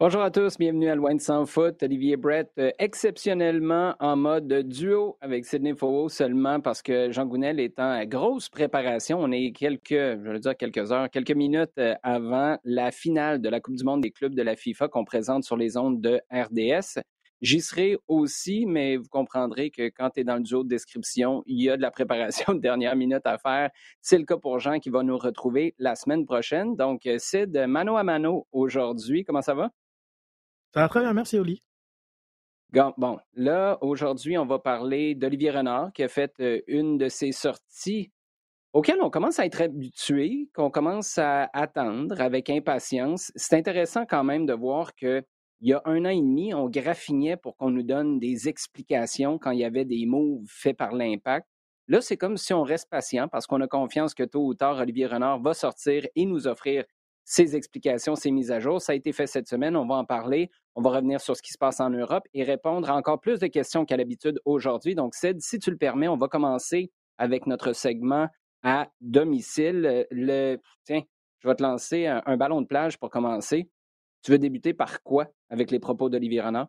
Bonjour à tous, bienvenue à Loin de sans foot. Olivier Brett, euh, exceptionnellement en mode duo avec Sidney Fowell seulement parce que Jean Gounel est en grosse préparation. On est quelques, je veux dire quelques heures, quelques minutes euh, avant la finale de la Coupe du monde des clubs de la FIFA qu'on présente sur les ondes de RDS. J'y serai aussi, mais vous comprendrez que quand tu es dans le duo de description, il y a de la préparation de dernière minute à faire. C'est le cas pour Jean qui va nous retrouver la semaine prochaine. Donc, euh, Sid, mano à mano aujourd'hui. Comment ça va? Ça va très bien, merci Oli. Bon, là, aujourd'hui, on va parler d'Olivier Renard qui a fait euh, une de ses sorties auxquelles on commence à être habitué, qu'on commence à attendre avec impatience. C'est intéressant quand même de voir qu'il y a un an et demi, on graffinait pour qu'on nous donne des explications quand il y avait des moves faits par l'impact. Là, c'est comme si on reste patient parce qu'on a confiance que tôt ou tard, Olivier Renard va sortir et nous offrir ses explications, ses mises à jour. Ça a été fait cette semaine, on va en parler. On va revenir sur ce qui se passe en Europe et répondre à encore plus de questions qu'à l'habitude aujourd'hui. Donc, Sid, si tu le permets, on va commencer avec notre segment à domicile. Le, tiens, je vais te lancer un, ballon de plage pour commencer. Tu veux débuter par quoi avec les propos d'Olivier Renard?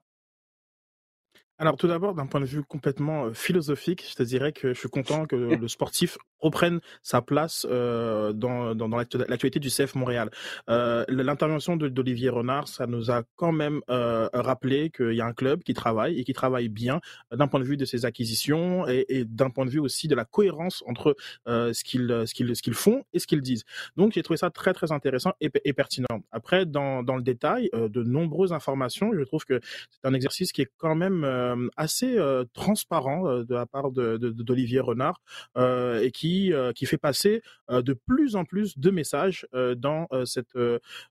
Alors tout d'abord, d'un point de vue complètement philosophique, je te dirais que je suis content que le sportif reprenne sa place dans, dans, l'actualité du CF Montréal. L'intervention d'Olivier Renard, ça nous a quand même rappelé qu'il y a un club qui travaille et qui travaille bien d'un point de vue de ses acquisitions et, d'un point de vue aussi de la cohérence entre ce qu'ils ce qu'ils qu'ils font et ce qu'ils disent. Donc j'ai trouvé ça très très intéressant et, et pertinent. Après, dans, dans le détail, de nombreuses informations, je trouve que c'est un exercice qui est quand même assez euh, transparent euh, de la part d'Olivier de, Renard et qui, qui fait passer de plus en plus de messages dans cette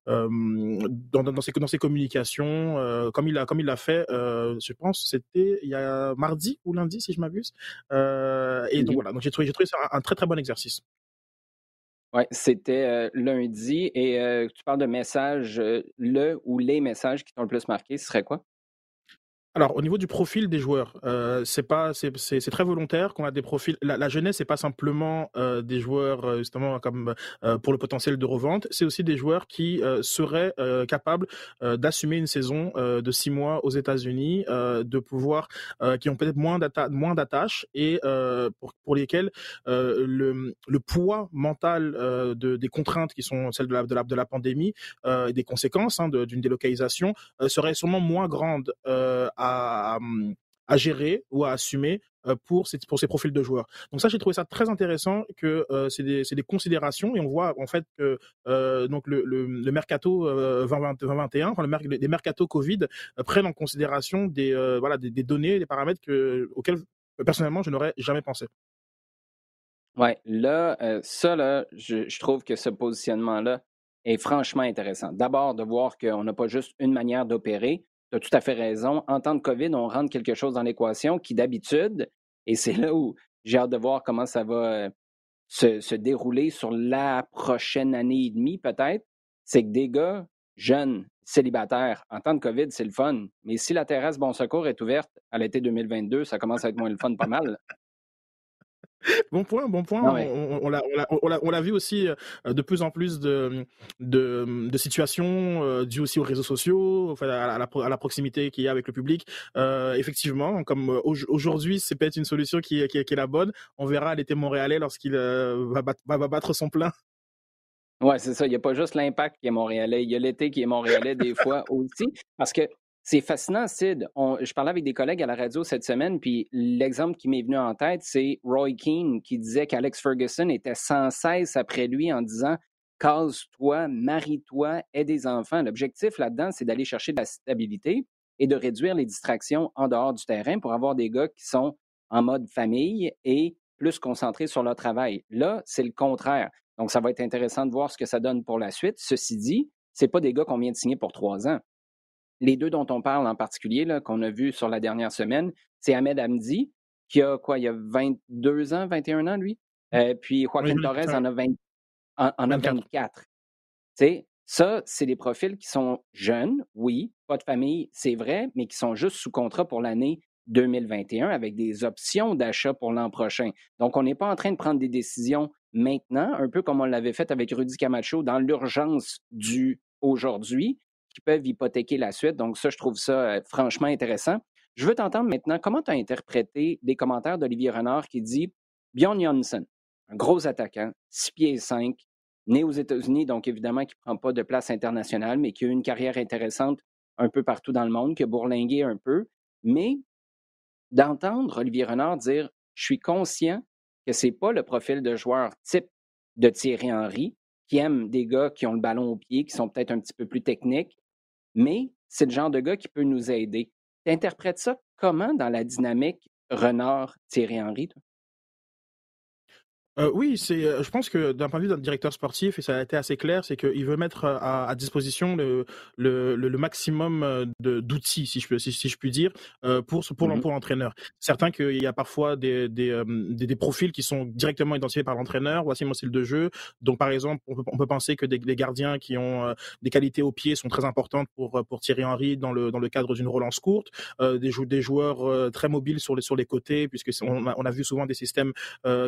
dans, dans, ses, dans ses communications comme il a comme il l'a fait je pense c'était il y a mardi ou lundi si je m'abuse et donc voilà donc j'ai trouvé j'ai trouvé ça un, très très bon exercice oui, c'était lundi. Et tu parles de messages, le ou les messages qui t'ont le plus marqué, ce serait quoi? Alors, au niveau du profil des joueurs, euh, c'est pas, c'est, très volontaire qu'on a des profils. La, jeunesse, c'est pas simplement euh, des joueurs euh, justement comme pour le potentiel de revente. C'est aussi des joueurs qui seraient capables d'assumer une saison de six mois aux États-Unis, de pouvoir, qui ont peut-être moins moins d'attaches et pour, lesquels le, poids mental de, des contraintes qui sont celles de la de la, de la pandémie et des conséquences hein, d'une délocalisation serait sûrement moins grande à, à gérer ou à assumer pour ces, pour ces profils de joueurs. Donc ça, j'ai trouvé ça très intéressant que c'est des, des, considérations et on voit en fait que donc le, le, le mercato 2021, enfin le les mercato Covid prennent en considération des voilà des, données, des paramètres que, auxquels personnellement je n'aurais jamais pensé. Ouais, là, ça là, je, je trouve que ce positionnement là est franchement intéressant. D'abord de voir qu'on n'a pas juste une manière d'opérer, tu as tout à fait raison. En temps de COVID, on rentre quelque chose dans l'équation qui, d'habitude, et c'est là où j'ai hâte de voir comment ça va euh, se, dérouler sur la prochaine année et demie, peut-être, c'est que des gars jeunes, célibataires, en temps de COVID, c'est le fun. Mais si la terrasse Bon Secours est ouverte à l'été 2022, ça commence à être moins le fun pas mal. Bon point, bon point. On, on, l'a vu aussi euh, de plus en plus de, de, situations euh, dues aussi aux réseaux sociaux, enfin, à, la, à la proximité qu'il y a avec le public. Euh, effectivement, comme aujourd'hui, c'est peut-être une solution qui, qui, qui, est la bonne. On verra l'été montréalais lorsqu'il va, va, battre son plein. Ouais, c'est ça. Il n'y a pas juste l'impact qui est montréalais. Il y a l'été qui est montréalais des fois aussi. Parce que c'est fascinant, Sid. je parlais avec des collègues à la radio cette semaine, puis l'exemple qui m'est venu en tête, c'est Roy Keane qui disait qu'Alex Ferguson était sans cesse après lui en disant Case-toi, marie-toi, aie des enfants. L'objectif là-dedans, c'est d'aller chercher de la stabilité. et de réduire les distractions en dehors du terrain pour avoir des gars qui sont en mode famille et plus concentrés sur leur travail. Là, c'est le contraire. Donc, ça va être intéressant de voir ce que ça donne pour la suite. Ceci dit, ce pas des gars qu'on vient de signer pour trois ans. Les deux dont on parle en particulier, qu'on a vu sur la dernière semaine, c'est Ahmed Hamdi, qui a quoi, il a 22 ans, 21 ans, lui? Euh, puis Joaquin Torres en a, 20, en, a 24. ça, c'est des profils qui sont jeunes, oui, pas de famille, c'est vrai, mais qui sont juste sous contrat pour l'année 2021 avec des options d'achat pour l'an prochain. Donc, on n'est pas en train de prendre des décisions maintenant, un peu comme on l'avait fait avec Rudy Camacho dans l'urgence du aujourd'hui, qui peuvent hypothéquer la suite. Donc, ça, je trouve ça euh, franchement intéressant. Je veux t'entendre maintenant, comment tu as interprété les commentaires d'Olivier Renard qui dit Bjorn Johnson, un gros attaquant, 6 pieds 5, né aux États-Unis, donc évidemment qui ne prend pas de place internationale, mais qui a eu une carrière intéressante un peu partout dans le monde, qui a bourlingué un peu. Mais d'entendre Olivier Renard dire Je suis conscient que ce n'est pas le profil de joueur type de Thierry Henry, qui aime des gars qui ont le ballon au pied, qui sont peut-être un petit peu plus techniques, mais c'est le genre de gars qui peut nous aider. Tu interprètes ça comment dans la dynamique Renard-Thierry Henry? Euh, oui, c'est. Euh, je pense que d'un point de vue d'un directeur sportif, et ça a été assez clair, c'est qu'il veut mettre euh, à, disposition le, le, le, maximum d'outils, si je peux, si, je puis dire, pour pour mmh l'emploi entraîneur. Certain qu'il y a parfois des des, des, profils qui sont directement identifiés par l'entraîneur. Voici mon style de jeu. Donc, par exemple, on peut, on peut penser que des, gardiens qui ont des qualités au pied sont très importantes pour pour Thierry Henry dans le dans le cadre d'une relance courte. des, des joueurs très mobiles sur les sur les côtés, puisque on a, on a vu souvent des systèmes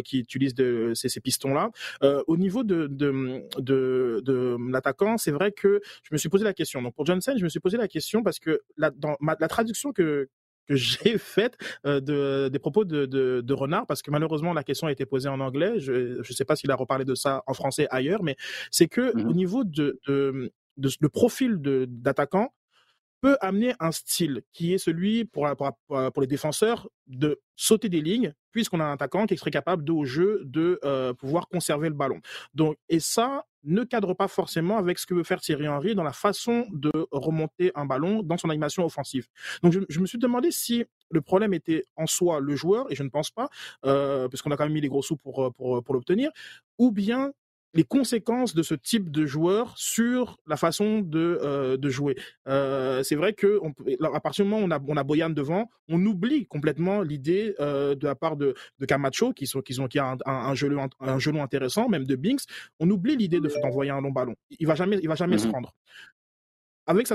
qui utilisent de ces, pistons-là. Euh, au niveau de, de, de, l'attaquant, c'est vrai que je me suis posé la question. Donc pour Johnson, je me suis posé la question parce que la, dans la traduction que, que j'ai faite euh, de, des propos de, de, Renard, parce que malheureusement la question a été posée en anglais. Je ne sais pas s'il a reparlé de ça en français ailleurs, mais c'est que mmh au niveau de, de, de, le profil d'attaquant, peut amener un style qui est celui pour, les défenseurs de sauter des lignes, puisqu'on a un attaquant qui serait capable de, au jeu de euh, pouvoir conserver le ballon. Donc, et ça ne cadre pas forcément avec ce que veut faire Thierry Henry dans la façon de remonter un ballon dans son animation offensive. Donc, je, me suis demandé si le problème était en soi le joueur, et je ne pense pas, euh, parce qu'on a quand même mis les gros sous pour l'obtenir, ou bien les conséquences de ce type de joueur sur la façon de, euh, de jouer. Euh, c'est vrai que on, à partir du moment où on a, on a Boyan devant, on oublie complètement l'idée euh, de la part de, de Camacho, qui, sont, qui, ont, qui a un, un, jeu, un jeu long intéressant, même de Binks, on oublie l'idée d'envoyer un long ballon. Il va jamais, il va jamais se mmh rendre. Avec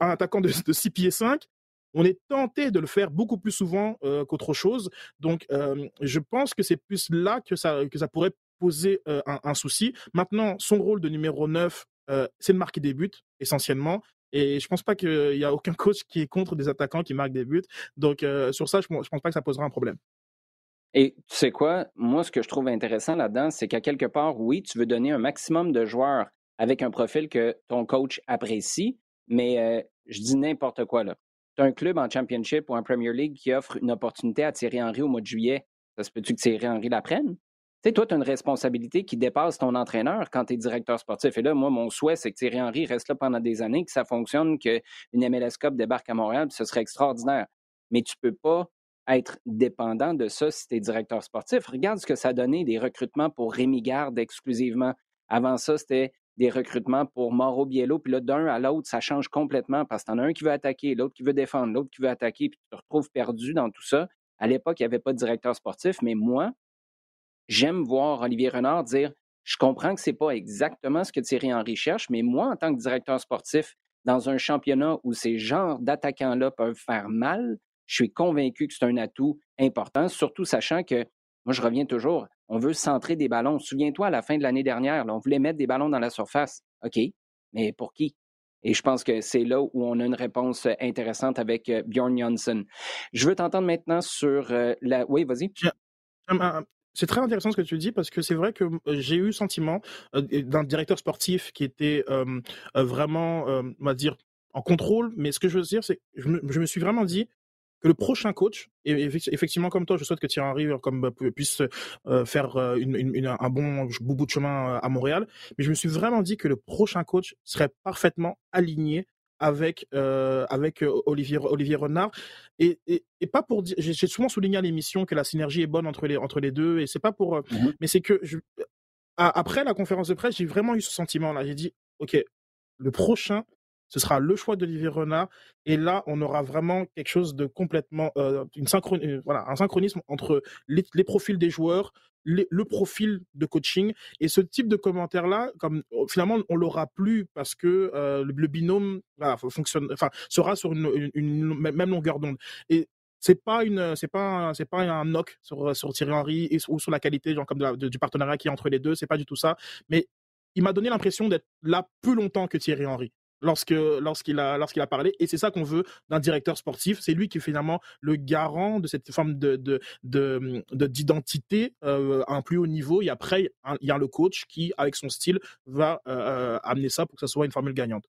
un attaquant de, de 6 pieds 5, on est tenté de le faire beaucoup plus souvent euh, qu'autre chose. Donc, euh, je pense que c'est plus là que ça, que ça pourrait poser euh, un, souci. Maintenant, son rôle de numéro 9, euh, c'est de marquer des buts, essentiellement. Et je pense pas qu'il y a aucun coach qui est contre des attaquants qui marquent des buts. Donc, euh, sur ça, je, ne pense pas que ça posera un problème. Et tu sais quoi? Moi, ce que je trouve intéressant là-dedans, c'est qu'à quelque part, oui, tu veux donner un maximum de joueurs avec un profil que ton coach apprécie, mais je dis n'importe quoi là. Tu as un club en Championship ou en Premier League qui offre une opportunité à Thierry Henry au mois de juillet. Ça se peut-tu que Thierry Henry la prenne? Sais, toi, tu as une responsabilité qui dépasse ton entraîneur quand tu es directeur sportif. Et là, moi, mon souhait, c'est que Thierry Henry reste là pendant des années, que ça fonctionne, qu'une MLS débarque à Montréal, ce serait extraordinaire. Mais tu ne peux pas être dépendant de ça si tu es directeur sportif. Regarde ce que ça a donné des recrutements pour Rémi Garde exclusivement. Avant ça, c'était des recrutements pour Mauro Biello. Puis là, d'un à l'autre, ça change complètement parce que tu en as un qui veut attaquer, l'autre qui veut défendre, l'autre qui veut attaquer, puis tu te retrouves perdu dans tout ça. À l'époque, il n'y avait pas de directeur sportif, mais moi, j'aime voir Olivier Renard dire Je comprends que ce n'est pas exactement ce que Thierry Henry cherche, mais moi, en tant que directeur sportif, dans un championnat où ces genres d'attaquants-là peuvent faire mal, je suis convaincu que c'est un atout important, surtout sachant que, moi, je reviens toujours, on veut centrer des ballons. Souviens-toi, à la fin de l'année dernière, on voulait mettre des ballons dans la surface. OK, mais pour qui? Et je pense que c'est là où on a une réponse intéressante avec euh, Bjorn Johnson. Je veux t'entendre maintenant sur euh, la. Oui, vas-y. C'est très intéressant ce que tu dis parce que c'est vrai que j'ai eu le sentiment d'un directeur sportif qui était vraiment, on va dire, en contrôle. Mais ce que je veux dire, c'est que je me, suis vraiment dit que le prochain coach, et effectivement comme toi, je souhaite que Thierry Henry comme, bah, puisse faire un bon bout de chemin à Montréal. Mais je me suis vraiment dit que le prochain coach serait parfaitement aligné avec avec Olivier Olivier Renard et, et, pas pour dire j'ai souvent souligné à l'émission que la synergie est bonne entre les entre les deux et c'est pas pour mmh mais c'est que je, après la conférence de presse j'ai vraiment eu ce sentiment là j'ai dit ok le prochain ce sera le choix d'Olivier Renard. Et là, on aura vraiment quelque chose de complètement, euh, une euh, voilà, un synchronisme entre les, profils des joueurs, le profil de coaching. Et ce type de commentaire là comme oh, finalement on l'aura plus parce que euh, le, binôme fonctionne enfin sera sur une, même longueur d'onde. Et c'est pas une c'est pas c'est pas un knock sur sur Thierry Henry ou sur la qualité genre comme du partenariat qui est entre les deux c'est pas du tout ça. Mais il m'a donné l'impression d'être là plus longtemps que Thierry Henry lorsque lorsqu'il a lorsqu'il a parlé et c'est ça qu'on veut d'un directeur sportif c'est lui qui est finalement le garant de cette forme de de d'identité euh, à un plus haut niveau et après il y a le coach qui avec son style va euh, euh, amener ça pour que ça soit une formule gagnante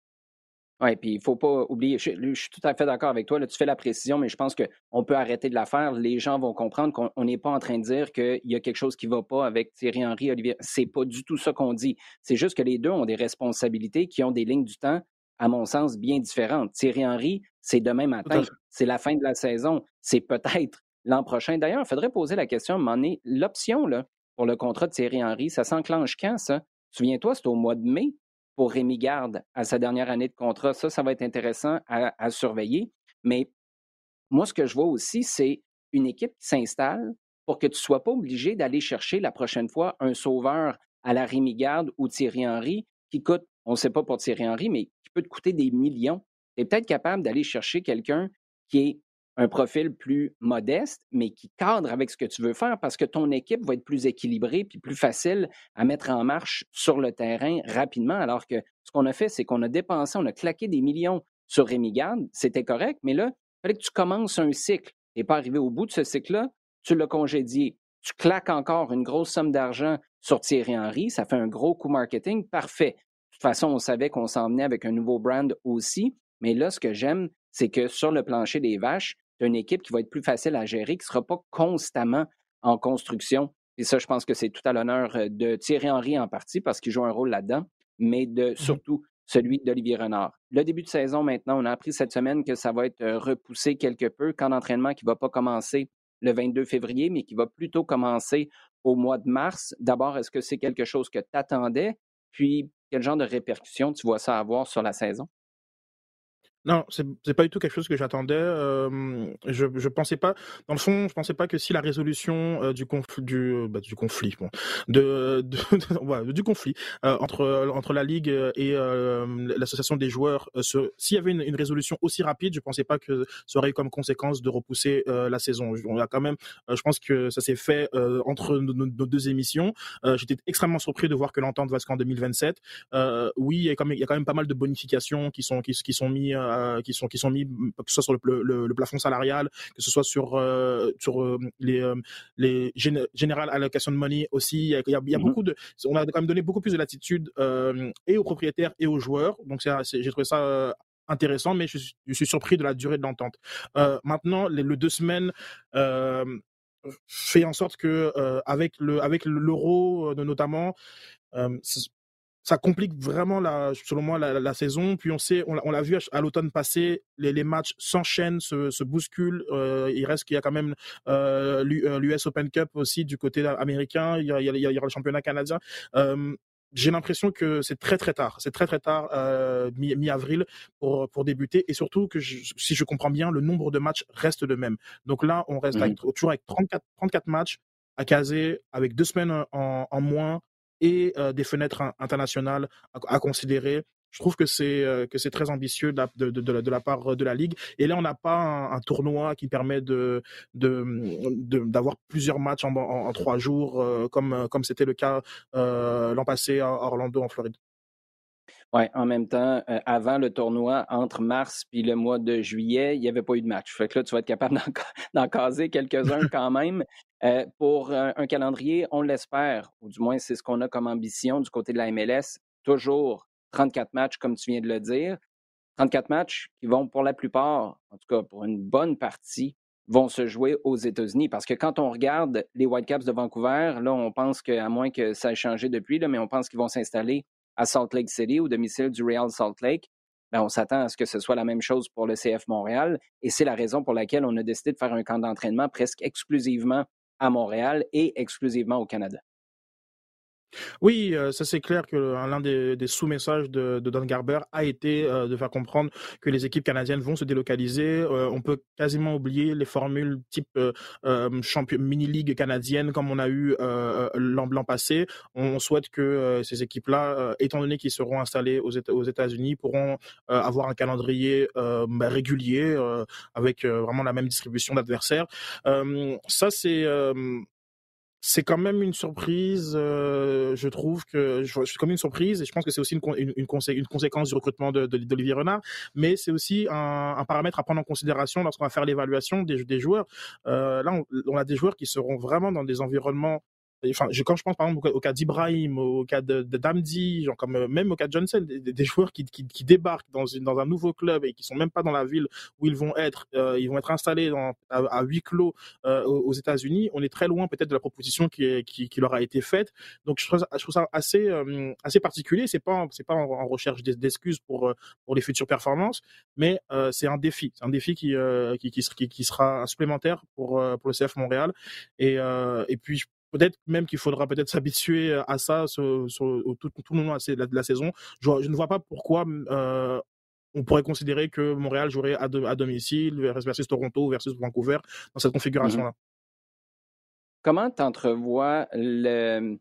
oui, puis il faut pas oublier, je, suis tout à fait d'accord avec toi, là, tu fais la précision, mais je pense qu'on peut arrêter de la faire. Les gens vont comprendre qu'on n'est pas en train de dire qu'il y a quelque chose qui ne va pas avec Thierry Henry, Olivier. C'est pas du tout ça qu'on dit. C'est juste que les deux ont des responsabilités qui ont des lignes du temps à mon sens, bien différentes. Thierry Henry, c'est demain matin, c'est la fin de la saison, c'est peut-être l'an prochain. D'ailleurs, il faudrait poser la question moment donné, l'option là, pour le contrat de Thierry Henry, ça s'enclenche quand, ça? Souviens-toi, c'est au mois de mai pour Rémi Garde à sa dernière année de contrat. Ça, ça va être intéressant à, à surveiller. Mais moi, ce que je vois aussi, c'est une équipe qui s'installe pour que tu ne sois pas obligé d'aller chercher la prochaine fois un sauveur à la Rémi Garde ou Thierry Henry qui coûte on ne sait pas pour Thierry Henry, mais peut te coûter des millions. Tu es peut-être capable d'aller chercher quelqu'un qui est un profil plus modeste, mais qui cadre avec ce que tu veux faire parce que ton équipe va être plus équilibrée puis plus facile à mettre en marche sur le terrain rapidement. Alors que ce qu'on a fait, c'est qu'on a dépensé, on a claqué des millions sur Rémi Garde. C'était correct, mais là, il fallait que tu commences un cycle. Tu n'es pas arrivé au bout de ce cycle-là, tu l'as congédié. Tu claques encore une grosse somme d'argent sur Thierry Henry, ça fait un gros coup marketing, parfait toute façon, on savait qu'on s'en venait avec un nouveau brand aussi. Mais là, ce que j'aime, c'est que sur le plancher des vaches, tu as une équipe qui va être plus facile à gérer, qui ne sera pas constamment en construction. Et ça, je pense que c'est tout à l'honneur euh, de Thierry Henry en partie parce qu'il joue un rôle là-dedans, mais de mmh surtout celui d'Olivier Renard. Le début de saison maintenant, on a appris cette semaine que ça va être euh, repoussé quelque peu, qu'en entraînement qui ne va pas commencer le 22 février, mais qui va plutôt commencer au mois de mars. D'abord, est-ce que c'est quelque chose que tu attendais? Puis, quel genre de répercussions tu vois ça avoir sur la saison? Non, c'est pas du tout quelque chose que j'attendais. je je pensais pas, dans le fond, je pensais pas que si la résolution du conflit du bah, du conflit, de, du conflit entre entre la ligue et l'association des joueurs, s'il y avait une, résolution aussi rapide, je pensais pas que ça aurait eu comme conséquence de repousser la saison. On a quand même, je pense que ça s'est fait entre nos, deux émissions. J'étais extrêmement surpris de voir que l'entente va jusqu'en 2027. oui, il y a quand même y a quand même pas mal de bonifications qui sont qui, qui sont mis euh, qui sont qui sont mis que ce soit sur le, le, plafond salarial, que ce soit sur euh, sur euh, les les général allocation de money aussi. Il y a, il y a, mm-hmm. beaucoup de, on a quand même donné beaucoup plus de latitude et aux propriétaires et aux joueurs. Donc j'ai trouvé ça intéressant, mais je, suis surpris de la durée de l'entente. maintenant, les, le deux semaines fait en sorte que avec le avec l'euro notamment ça complique vraiment la, selon moi la, la, saison. Puis on sait, on, l'a vu à, l'automne passé, les, les matchs s'enchaînent, se, se bousculent. Euh, il reste qu'il y a quand même euh, l'US euh, Open Cup aussi du côté américain. Il y, a, il y, a, le championnat canadien. Euh, j'ai l'impression que c'est très très tard, c'est très très tard, euh, mi-avril pour pour débuter et surtout que si je comprends bien, le nombre de matchs reste le même. Donc là, on reste mmh toujours avec 34 34 matchs à caser, avec deux semaines en, en moins et des fenêtres internationales à, considérer. Je trouve que c'est que c'est très ambitieux de la, de, de, de, la part de la ligue. Et là, on n'a pas un, tournoi qui permet de d'avoir plusieurs matchs en, en, trois jours, comme comme c'était le cas l'an passé à Orlando en Floride. Oui, en même temps, avant le tournoi, entre mars et le mois de juillet, il n'y avait pas eu de match. Fait que là, tu vas être capable d'en caser quelques-uns quand même. Euh, pour un, calendrier, on l'espère, ou du moins c'est ce qu'on a comme ambition du côté de la MLS, toujours 34 matchs comme tu viens de le dire. 34 matchs qui vont pour la plupart, en tout cas pour une bonne partie, vont se jouer aux États-Unis. Parce que quand on regarde les Whitecaps de Vancouver, là, on pense qu'à moins que ça ait changé depuis, là, mais on pense qu'ils vont s'installer à Salt Lake City, au domicile du Real Salt Lake. ben, on s'attend à ce que ce soit la même chose pour le CF Montréal. Et c'est la raison pour laquelle on a décidé de faire un camp d'entraînement presque exclusivement à Montréal et exclusivement au Canada. Oui, euh, ça c'est clair que l'un des, sous-messages de, Don Garber a été euh, de faire comprendre que les équipes canadiennes vont se délocaliser. Euh, on peut quasiment oublier les formules type champion mini-ligue canadienne comme on a eu l'an passé. On souhaite que ces équipes-là, étant donné qu'ils seront installés aux, États-Unis, pourront avoir un calendrier bah, régulier avec vraiment la même distribution d'adversaires. ça c'est c'est quand même une surprise. Euh, je trouve que c'est comme une surprise et je pense que c'est aussi une, une, conséquence du recrutement d'Olivier Renard, mais c'est aussi un, paramètre à prendre en considération lorsqu'on va faire l'évaluation des, des, joueurs. Euh, là, on, a des joueurs qui seront vraiment dans des environnements Enfin, je, quand je pense par exemple au, cas d'Ibrahim, au cas de, Damdi, genre comme euh, même au cas de Johnson, des, joueurs qui, qui, qui, débarquent dans, une, dans un nouveau club et qui sont même pas dans la ville où ils vont être, euh, ils vont être installés dans, à, huis clos euh, aux États-Unis. On est très loin peut-être de la proposition qui, qui, qui, leur a été faite. Donc je trouve, je trouve ça assez euh, assez particulier. C'est pas c'est pas en, recherche d'excuses pour pour les futures performances, mais c'est un défi, c'est un défi qui, qui, qui, qui sera supplémentaire pour pour le CF Montréal. Et et puis peut-être même qu'il faudra peut-être s'habituer à ça sur, tout, tout, le long de la, saison. Je, ne vois pas pourquoi euh, on pourrait considérer que Montréal jouerait à, domicile versus Toronto versus Vancouver dans cette configuration-là. Comment tu entrevois le,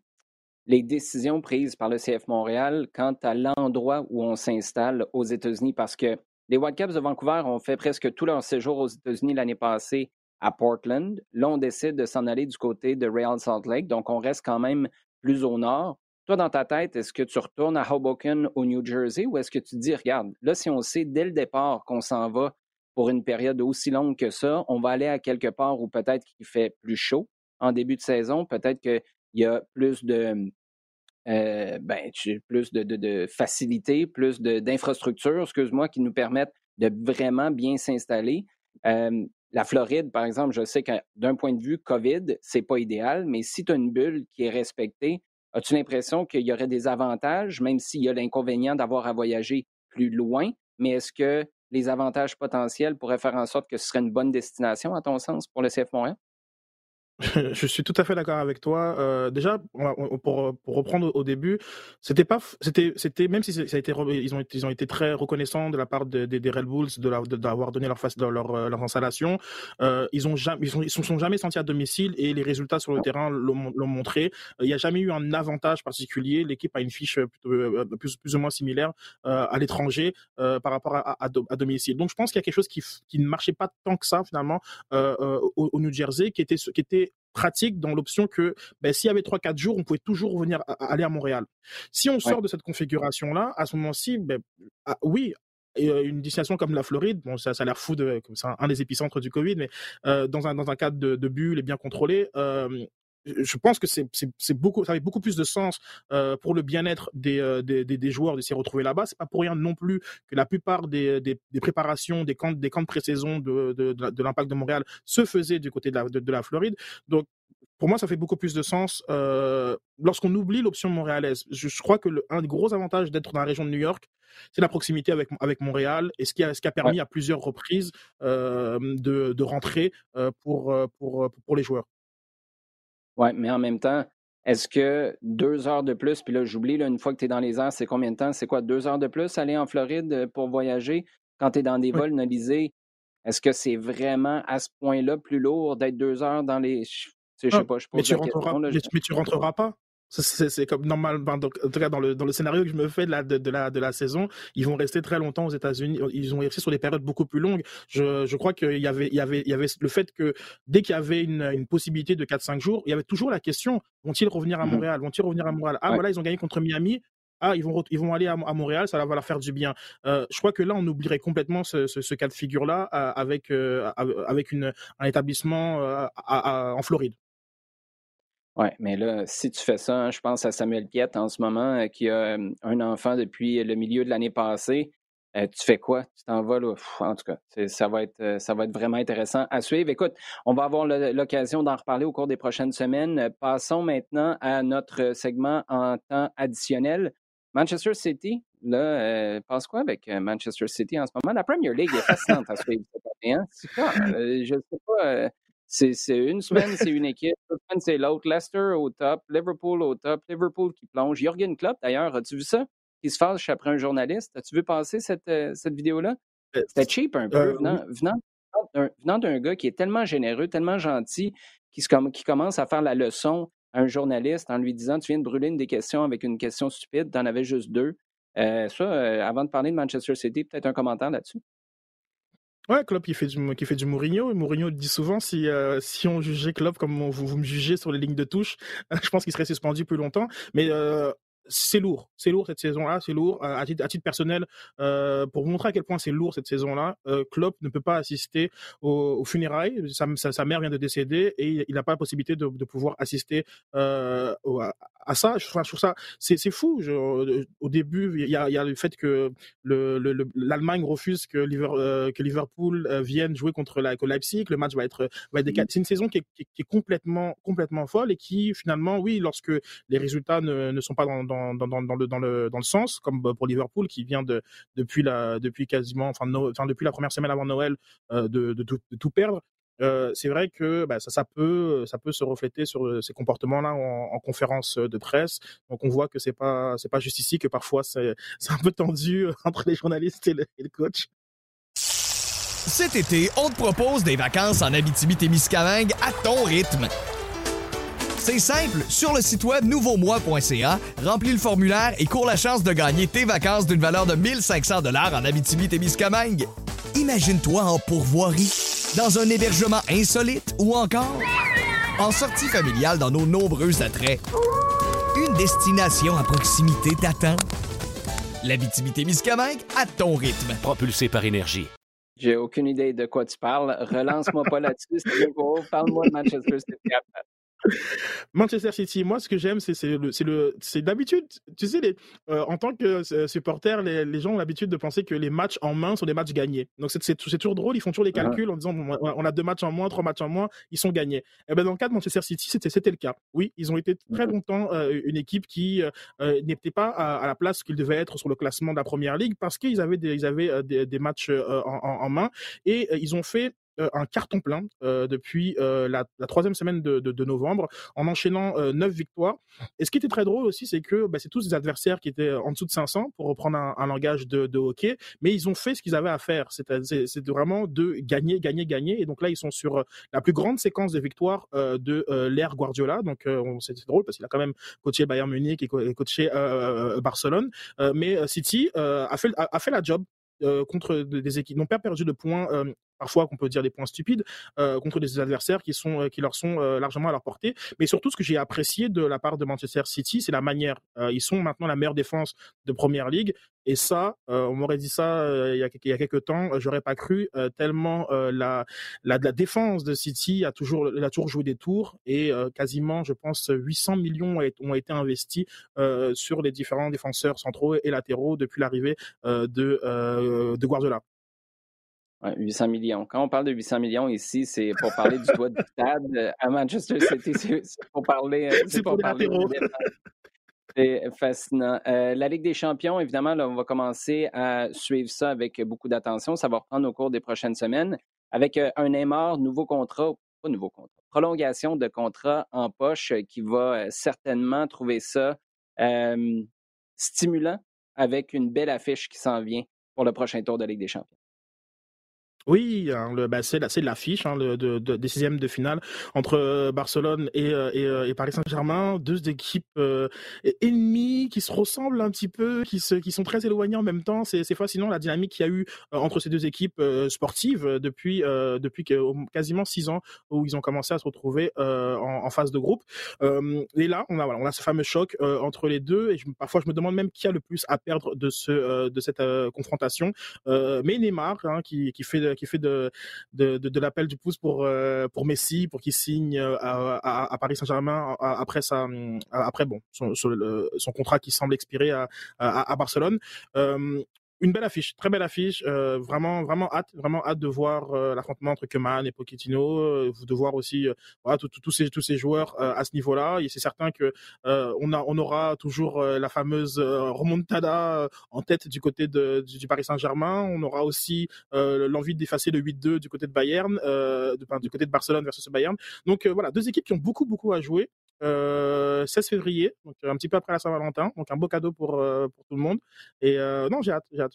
les décisions prises par le CF Montréal quant à l'endroit où on s'installe aux États-Unis? Parce que les Whitecaps de Vancouver ont fait presque tout leur séjour aux États-Unis l'année passée à Portland. Là, on décide de s'en aller du côté de Real Salt Lake, donc on reste quand même plus au nord. Toi, dans ta tête, est-ce que tu retournes à Hoboken au New Jersey ou est-ce que tu dis, regarde, là, si on sait dès le départ qu'on s'en va pour une période aussi longue que ça, on va aller à quelque part où peut-être qu'il fait plus chaud en début de saison, peut-être qu'il y a plus de, euh, ben, plus de, de, facilité, plus d'infrastructures, excuse-moi, qui nous permettent de vraiment bien s'installer. Euh, la Floride, par exemple, je sais que d'un point de vue COVID, c'est pas idéal, mais si tu as une bulle qui est respectée, as-tu l'impression qu'il y aurait des avantages, même s'il y a l'inconvénient d'avoir à voyager plus loin, mais est-ce que les avantages potentiels pourraient faire en sorte que ce serait une bonne destination, à ton sens, pour le CF Montréal? je suis tout à fait d'accord avec toi. Euh, déjà, pour, pour, reprendre au début, c'était pas, c'était, c'était même si ça a été, ils ont, ils ont été très reconnaissants de la part des Red Bulls de d'avoir donné leur face, leur, euh, leur installation. Euh, ils ont jamais, ils, sont, ils se sont jamais sentis à domicile et les résultats sur le terrain l'ont, montré. Il n'y a jamais eu un avantage particulier. L'équipe a une fiche euh, plus, plus ou moins similaire euh, à l'étranger euh, par rapport à, à, à, domicile. Donc, je pense qu'il y a quelque chose qui, qui ne marchait pas tant que ça finalement au, au New Jersey, qui était, qui était pratique dans l'option que ben, s'il y avait 3-4 jours, on pouvait toujours revenir aller à Montréal. Si on sort de cette configuration-là, à ce moment-ci, ben, ah, oui, euh, une destination comme la Floride, bon, ça, ça a l'air fou de, comme ça, un des épicentres du Covid, mais euh, dans, un, dans un cadre de, de bulle et bien contrôlé, euh, je pense que c'est beaucoup, ça avait beaucoup plus de sens euh, pour le bien-être des, euh, des, des, joueurs de s'y retrouver là-bas. C'est pas pour rien non plus que la plupart des, des, des préparations, des camps, des camps de pré-saison de, de, de, l'impact de Montréal se faisaient du côté de la, de, la Floride. Donc, pour moi, ça fait beaucoup plus de sens euh, lorsqu'on oublie l'option montréalaise. Je, je, crois que le, un des gros avantages d'être dans la région de New York, c'est la proximité avec, avec Montréal et ce qui a, ce qui a permis à plusieurs reprises euh, de, de rentrer euh, pour, pour, pour les joueurs. Oui, mais en même temps, est-ce que deux heures de plus, puis là, j'oublie, une fois que tu es dans les airs, c'est combien de temps? C'est quoi, deux heures de plus aller en Floride euh, pour voyager? Quand tu es dans des vols nolisés? Est-ce que c'est vraiment à ce point-là plus lourd d'être deux heures dans les. Je, sais pas, je mais, tu rentreras, mais tu rentreras pas? C'est comme normal, en tout cas dans le, dans le scénario que je me fais de la, de, de, la, de la saison, ils vont rester très longtemps aux États-Unis. Ils ont resté sur des périodes beaucoup plus longues. Je, je crois qu'il y avait, il y avait, il y avait le fait que dès qu'il y avait une, une possibilité de 4-5 jours, il y avait toujours la question vont-ils revenir à mmh Montréal? Vont-ils revenir à Montréal? Ah voilà, ils ont gagné contre Miami. Ah, ils vont, ils vont aller à, Montréal, ça va leur faire du bien. Euh, je crois que là, on oublierait complètement ce, ce, ce cas de figure-là euh, avec, euh, avec une, un établissement en Floride. Oui, mais là, si tu fais ça, hein, je pense à Samuel Piette en ce moment, euh, qui a un enfant depuis le milieu de l'année passée. Euh, tu fais quoi? Tu t'en vas là? en tout cas, ça va, être, euh, ça va être vraiment intéressant à suivre. Écoute, on va avoir l'occasion d'en reparler au cours des prochaines semaines. Passons maintenant à notre segment en temps additionnel. Manchester City là, euh, pense quoi avec Manchester City en ce moment? La Premier League est fascinante à suivre cette année. Hein? C'est je ne sais pas. C'est une semaine, c'est une équipe. Une semaine, c'est l'autre. Leicester au top. Liverpool au top. Liverpool qui plonge. Jürgen Klopp, d'ailleurs, as-tu vu ça? Qui se fâche après un journaliste. As-tu vu passer cette, cette vidéo-là? C'était cheap un peu, venant, venant d'un gars qui est tellement généreux, tellement gentil, qui, qui commence à faire la leçon à un journaliste en lui disant Tu viens de brûler une des questions avec une question stupide, tu en avais juste deux. Euh, ça, euh, avant de parler de Manchester City, peut-être un commentaire là-dessus? Ouais, Klopp qui fait du qui fait du Mourinho. Mourinho dit souvent si euh, si on jugeait Klopp comme vous, vous me jugez sur les lignes de touche, je pense qu'il serait suspendu plus longtemps. Mais c'est lourd, c'est lourd cette saison-là, c'est lourd. À titre, à titre personnel, euh, pour vous montrer à quel point c'est lourd cette saison-là, euh, Klopp ne peut pas assister aux, funérailles. Sa, sa, mère vient de décéder et il n'a pas la possibilité de, pouvoir assister euh, à, ça. Je, trouve ça, c'est fou. Je, au début, il y a, y a, le fait que l'Allemagne le, refuse que, euh, que Liverpool euh, vienne jouer contre la, Leipzig. Le match va être, va être mmh. C'est une saison qui est, qui, est, complètement, complètement folle et qui finalement, oui, lorsque les résultats ne, ne sont pas dans dans, dans, dans, le, dans, le, dans le sens, comme pour Liverpool qui vient de, depuis, la, depuis quasiment, enfin, enfin depuis la première semaine avant Noël, euh, de, de, de, tout perdre. Euh, c'est vrai que bah, ça, ça, peut, se refléter sur euh, ces comportements-là en, en, conférence de presse. Donc on voit que c'est pas, pas juste ici que parfois c'est, un peu tendu entre les journalistes et le, et coach. Cet été, on te propose des vacances en Abitibi-Témiscamingue à ton rythme. C'est simple, sur le site web nouveaumois.ca, remplis le formulaire et cours la chance de gagner tes vacances d'une valeur de 1500 dollars en Abitibi-Témiscamingue. Imagine-toi en pourvoirie, dans un hébergement insolite ou encore en sortie familiale dans nos nombreux attraits. Une destination à proximité t'attend. L'Abitibi-Témiscamingue à ton rythme. Propulsé par énergie. J'ai aucune idée de quoi tu parles. Relance-moi pas là-dessus, c'est Parle-moi de Manchester City Manchester City, moi, ce que j'aime, c'est le, c'est le, c'est d'habitude, tu sais, les, euh, en tant que euh, supporter, les, les, gens ont l'habitude de penser que les matchs en main sont des matchs gagnés. Donc c'est toujours drôle, ils font toujours les calculs en disant on a deux matchs en moins, trois matchs en moins, ils sont gagnés. Et eh ben dans le cas de Manchester City, c'était c'était le cas. Oui, ils ont été très longtemps euh, une équipe qui n'était pas à, la place qu'ils devaient être sur le classement de la première ligue parce qu'ils avaient des, ils avaient des, des matchs en, en, main et ils ont fait un carton plein euh, depuis euh, la, troisième semaine de, novembre, en enchaînant neuf victoires. Et ce qui était très drôle aussi, c'est que bah, c'est tous des adversaires qui étaient en dessous de 500, pour reprendre un, langage de, hockey, mais ils ont fait ce qu'ils avaient à faire. C'est vraiment de gagner, gagner, gagner. Et donc là, ils sont sur la plus grande séquence de victoires de l'ère Guardiola. Donc c'est drôle parce qu'il a quand même coaché Bayern Munich et, coaché Barcelone. mais City a, fait, a, fait la job contre des équipes n'ont pas perdu de points parfois qu'on peut dire des points stupides euh, contre des adversaires qui sont euh, qui leur sont euh, largement à leur portée. Mais surtout, ce que j'ai apprécié de la part de Manchester City, c'est la manière. ils sont maintenant la meilleure défense de Première Ligue, et ça, on m'aurait dit ça il y a il quelques temps, j'aurais pas cru tellement la, la, la défense de City a toujours a toujours joué des tours et quasiment, je pense, 800 millions ont été investis sur les différents défenseurs centraux et latéraux depuis l'arrivée de de Guardiola. 800 millions. Quand on parle de 800 millions ici, c'est pour parler du toit du stade euh, à Manchester City. C'est pour parler. Euh, c'est pour, parler. C'est fascinant. Euh, la Ligue des champions, évidemment, là, on va commencer à suivre ça avec beaucoup d'attention. Ça va reprendre au cours des prochaines semaines avec un Neymar, nouveau contrat, pas nouveau contrat, prolongation de contrat en poche qui va certainement trouver ça stimulant avec une belle affiche qui s'en vient pour le prochain tour de Ligue des champions. Oui, hein, bah, c'est, l'affiche hein, le, de, de, décision de finale entre euh, Barcelone et, euh, euh, et, Paris Saint-Germain, deux équipes ennemies qui se ressemblent un petit peu, qui, se, qui sont très éloignées en même temps. C'est, fascinant la dynamique qu'il y a eu entre ces deux équipes sportives depuis, depuis quasiment six ans où ils ont commencé à se retrouver en, phase de groupe. et là, on a, voilà, on a ce fameux choc entre les deux et parfois je me demande même qui a le plus à perdre de, ce, de cette confrontation. mais Neymar, hein, qui, qui fait qui fait de, l'appel du pouce pour, euh, pour Messi, pour qu'il signe euh, à, Paris Saint-Germain après, après bon, son, contrat qui semble expirer à, Barcelone. Euh, une belle affiche, très belle affiche. Euh, vraiment, vraiment hâte, vraiment hâte de voir euh, l'affrontement entre Keman et Pochettino, euh, de voir aussi voilà, tous ces tous ces joueurs à ce niveau-là. Et c'est certain que on a on aura toujours la fameuse remontada en tête du côté de, du, Paris Saint-Germain. On aura aussi l'envie d'effacer le 8-2 du côté de Bayern, de, du côté de Barcelone versus Bayern. Donc voilà, deux équipes qui ont beaucoup beaucoup à jouer. 16 février, donc un petit peu après la Saint-Valentin, donc un beau cadeau pour, pour tout le monde. Et non, j'ai hâte, j'ai hâte.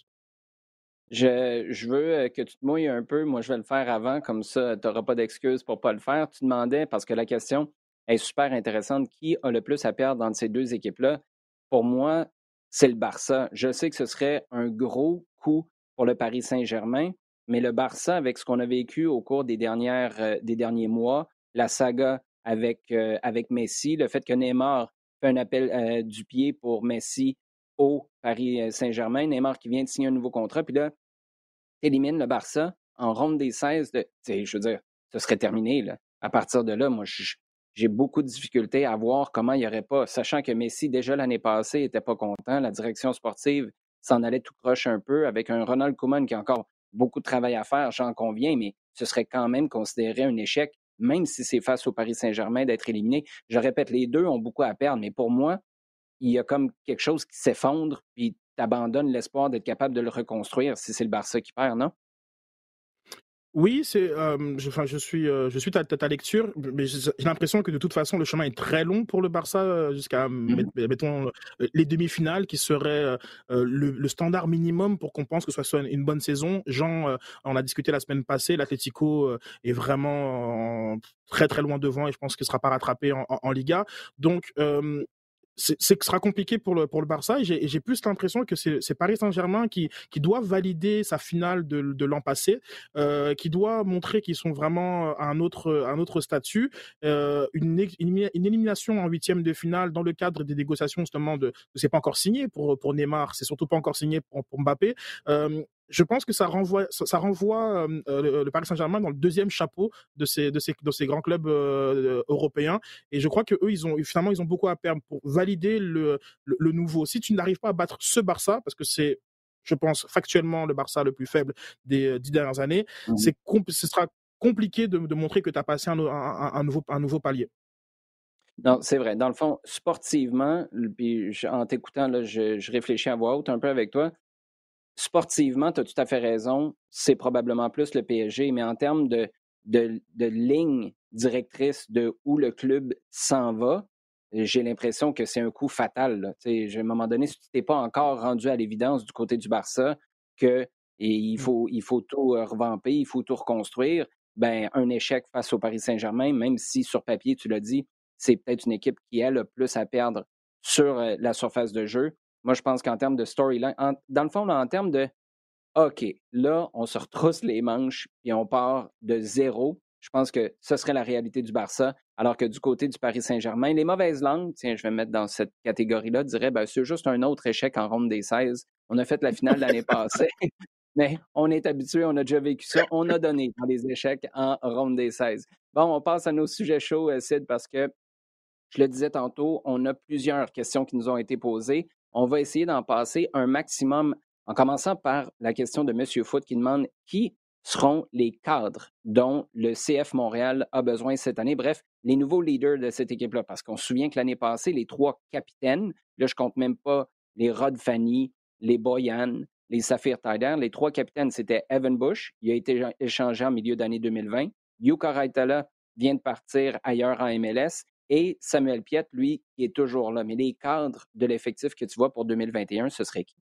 Je, je, veux que tu te mouilles un peu. Moi, je vais le faire avant, comme ça, tu n'auras pas d'excuses pour ne pas le faire. Tu demandais, parce que la question est super intéressante, qui a le plus à perdre dans ces deux équipes-là? Pour moi, c'est le Barça. Je sais que ce serait un gros coup pour le Paris Saint-Germain, mais le Barça, avec ce qu'on a vécu au cours des, dernières, des derniers mois, la saga avec, euh, avec Messi, le fait que Neymar fait un appel euh, du pied pour Messi au Paris euh, Saint-Germain, Neymar qui vient de signer un nouveau contrat, puis là, élimine le Barça en ronde des 16 de, je veux dire, ce serait terminé. À partir de là, moi, j'ai beaucoup de difficultés à voir comment il n'y aurait pas, sachant que Messi, déjà l'année passée, n'était pas content, la direction sportive s'en allait tout croche un peu, avec un Ronald Koeman qui a encore beaucoup de travail à faire, j'en conviens, mais ce serait quand même considéré un échec même si c'est face au Paris Saint-Germain d'être éliminé. Je répète, les deux ont beaucoup à perdre, mais pour moi, il y a comme quelque chose qui s'effondre, puis tu abandonnes l'espoir d'être capable de le reconstruire si c'est le Barça qui perd, non? Oui, c'est, euh, je, enfin, je suis, euh, je suis ta, ta, lecture, mais j'ai l'impression que de toute façon le chemin est très long pour le Barça euh, jusqu'à, mmh mettons, les demi-finales qui seraient le, standard minimum pour qu'on pense que ce soit une bonne saison. Jean, on a discuté la semaine passée, l'Atlético est vraiment très très loin devant et je pense qu'il ne sera pas rattrapé en, en, en Liga. Donc c'est que ce sera compliqué pour le pour le Barça et j'ai plus l'impression que c'est Paris Saint-Germain qui qui doit valider sa finale de, de l'an passé, euh, qui doit montrer qu'ils sont vraiment à un autre un autre statut, euh, une, une, élimination en huitième de finale dans le cadre des négociations justement de c'est pas encore signé pour pour Neymar, c'est surtout pas encore signé pour, pour Mbappé. Euh, je pense que ça renvoie, ça, renvoie euh, le, Paris Saint-Germain dans le deuxième chapeau de ces, de ces, de ces grands clubs euh, européens. Et je crois que eux, ils ont finalement, ils ont beaucoup à perdre pour valider le, le, nouveau. Si tu n'arrives pas à battre ce Barça, parce que c'est, je pense, factuellement le Barça le plus faible des euh, dix dernières années, mmh c'est ce sera compliqué de, de montrer que tu as passé un, un, nouveau, un nouveau palier. Non, c'est vrai. Dans le fond, sportivement, puis en t'écoutant, je, je réfléchis à voix haute un peu avec toi sportivement, tu as tout à fait raison, c'est probablement plus le PSG, mais en termes de, de, ligne directrice de où le club s'en va, j'ai l'impression que c'est un coup fatal. À un moment donné, si tu t'es pas encore rendu à l'évidence du côté du Barça que il, mmh. faut, il faut tout euh, revamper, il faut tout reconstruire, ben, un échec face au Paris Saint-Germain, même si sur papier, tu l'as dit, c'est peut-être une équipe qui a le plus à perdre sur euh, la surface de jeu. Moi, je pense qu'en termes de storyline, dans le fond, en termes de OK, là, on se retrousse les manches et on part de zéro. Je pense que ce serait la réalité du Barça, alors que du côté du Paris Saint-Germain, les mauvaises langues, tiens, je vais me mettre dans cette catégorie-là, diraient ben, c'est juste un autre échec en ronde des 16. On a fait la finale l'année passée, mais on est habitué, on a déjà vécu ça, on a donné dans les échecs en ronde des 16. Bon, on passe à nos sujets chauds, euh, Sid, parce que je le disais tantôt, on a plusieurs questions qui nous ont été posées on va essayer d'en passer un maximum, en commençant par la question de M. Foot qui demande qui seront les cadres dont le CF Montréal a besoin cette année. Bref, les nouveaux leaders de cette équipe-là. Parce qu'on se souvient que l'année passée, les trois capitaines, là, je compte même pas les Rod Fanny, les Boyan, les Saphir Tider, les trois capitaines, c'était Evan Bush, il a été échangé en milieu d'année 2020. Yuka Raitala vient de partir ailleurs en MLS et Samuel Piet, lui, qui est toujours là. Mais les cadres de l'effectif que tu vois pour 2021, ce serait qui?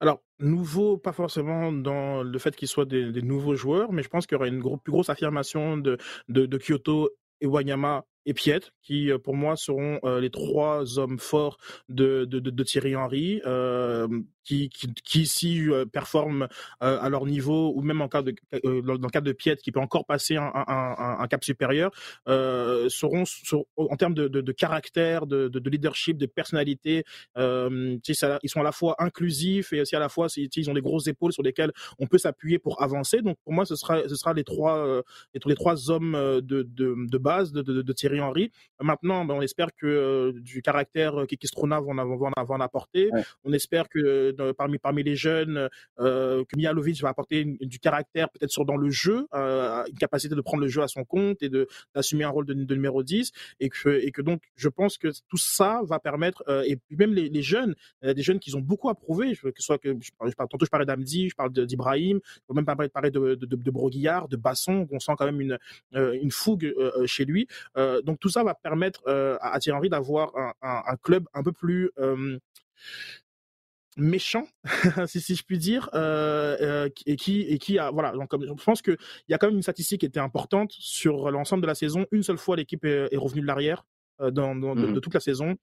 Alors, nouveau, pas forcément dans le fait qu'ils soient des, nouveaux joueurs, mais je pense qu'il y aura une plus grosse affirmation de, de, de Kyoto et Wanyama et Piet, qui euh, pour moi seront euh, les trois hommes forts de, de, de, Thierry Henry, euh, qui, qui, qui ici performent à leur niveau, ou même en cas dans le cas de Piet, qui peut encore passer un, un, cap supérieur, seront, en termes de, de, caractère, de, de, leadership, de personnalité, ils sont à la fois inclusifs et aussi à la fois ils ont des grosses épaules sur lesquelles on peut s'appuyer pour avancer. Donc pour moi, ce sera, ce sera les trois, les, trois hommes de, de, base de, de Thierry Thierry Henry. Maintenant, ben, on espère que du caractère Kiki Strona va en, apporter. On espère que parmi, parmi les jeunes, que Mialovic va apporter du caractère peut-être sur dans le jeu, une capacité de prendre le jeu à son compte et d'assumer un rôle de, numéro 10. Et que, et que donc, je pense que tout ça va permettre, et puis même les, jeunes, des jeunes qui ont beaucoup approuvé, que ce soit que, je, parle, tantôt je parlais d'Amdi, je parle d'Ibrahim, je peux même parler de, de, de, de Broguillard, de Basson, on sent quand même une, une fougue chez lui. Donc tout ça va permettre à Thierry Henry d'avoir un, club un peu plus méchant, si, si, je puis dire, et qui et qui a voilà. Donc, je pense qu'il y a quand même une statistique qui était importante sur l'ensemble de la saison. Une seule fois, l'équipe est, est, revenue de l'arrière dans, de, mmh toute la saison.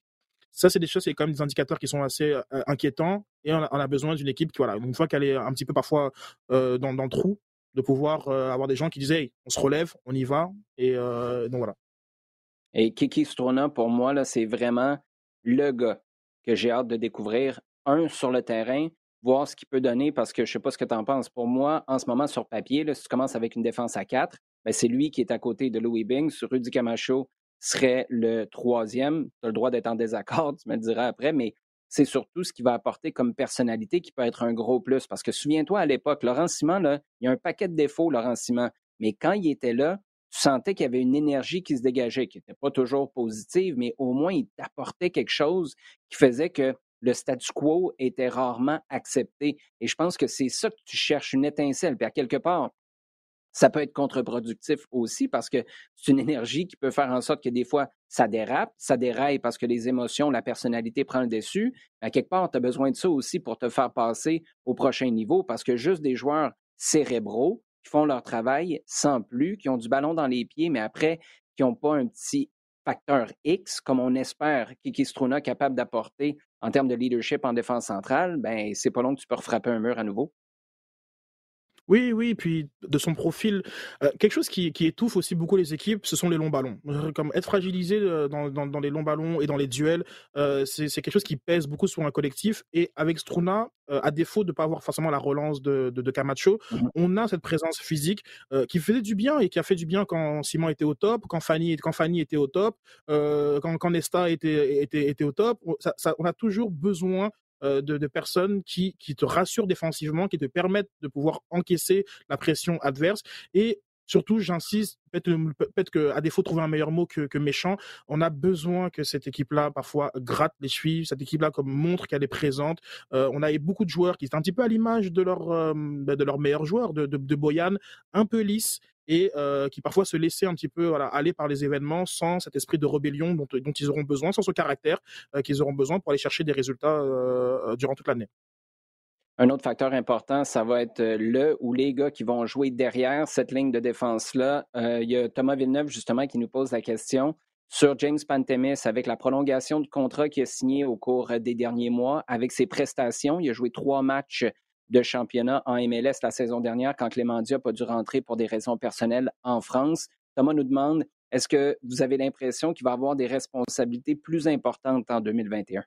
Ça, c'est des choses, c'est quand même des indicateurs qui sont assez inquiétants. Et on a, besoin d'une équipe qui, voilà, une fois qu'elle est un petit peu parfois dans, dans, le trou, de pouvoir avoir des gens qui hey, on se relève, on y va. Et donc voilà. Et Kiki Strona, pour moi, c'est vraiment le gars que j'ai hâte de découvrir. Un, sur le terrain, voir ce qu'il peut donner, parce que je ne sais pas ce que tu en penses. Pour moi, en ce moment, sur papier, là, si tu commences avec une défense à 4, ben, c'est lui qui est à côté de Louis Bing. Rudy Camacho serait le troisième. Tu as le droit d'être en désaccord, tu me le diras après, mais c'est surtout ce qu'il va apporter comme personnalité qui peut être un gros plus. Parce que souviens-toi, à l'époque, Laurent Simon, il y a un paquet de défauts, Laurent Simon. Mais quand il était là, tu sentais qu'il y avait une énergie qui se dégageait, qui n'était pas toujours positive, mais au moins il t'apportait quelque chose qui faisait que le statu quo était rarement accepté. Et je pense que c'est ça que tu cherches, une étincelle. Puis à quelque part, ça peut être contre-productif aussi parce que c'est une énergie qui peut faire en sorte que des fois, ça dérape, ça déraille parce que les émotions, la personnalité prend le dessus. À quelque part, tu as besoin de ça aussi pour te faire passer au prochain niveau parce que juste des joueurs cérébraux qui font leur travail sans plus, qui ont du ballon dans les pieds, mais après, qui n'ont pas un petit facteur X, comme on espère Kiki Struna capable d'apporter en termes de leadership en défense centrale, ben c'est pas long que tu peux refrapper un mur à nouveau. Oui, oui, puis de son profil, euh, quelque chose qui, qui, étouffe aussi beaucoup les équipes, ce sont les longs ballons. Comme être fragilisé euh, dans, dans, dans les longs ballons et dans les duels, euh, c'est quelque chose qui pèse beaucoup sur un collectif. Et avec Struna, à défaut de ne pas avoir forcément la relance de, de, Camacho, mmh on a cette présence physique qui faisait du bien et qui a fait du bien quand Simon était au top, quand Fanny, quand Fanny était au top, quand, quand Nesta était, était, était au top. Ça, on a toujours besoin euh, de, personnes qui, qui te rassurent défensivement, qui te permettent de pouvoir encaisser la pression adverse. Et surtout, j'insiste, peut-être qu'à défaut de trouver un meilleur mot que, méchant, on a besoin que cette équipe-là, parfois, gratte les chevilles, cette équipe-là comme montre qu'elle est présente. Euh, on a beaucoup de joueurs qui sont un petit peu à l'image de leur, euh, de leur meilleur joueur, de, de, de Boyan, un peu lisse, et euh, qui parfois se laissaient un petit peu aller par les événements sans cet esprit de rébellion dont, dont ils auront besoin, sans ce caractère euh, qu'ils auront besoin pour aller chercher des résultats euh, durant toute l'année. Un autre facteur important, ça va être le ou les gars qui vont jouer derrière cette ligne de défense-là. il y a Thomas Villeneuve, justement, qui nous pose la question sur James Pantemis avec la prolongation du contrat qu'il a signé au cours des derniers mois, avec ses prestations. Il a joué trois matchs de championnat en MLS la saison dernière quand Clément Diop a dû rentrer pour des raisons personnelles en France. Thomas nous demande, est-ce que vous avez l'impression qu'il va avoir des responsabilités plus importantes en 2021?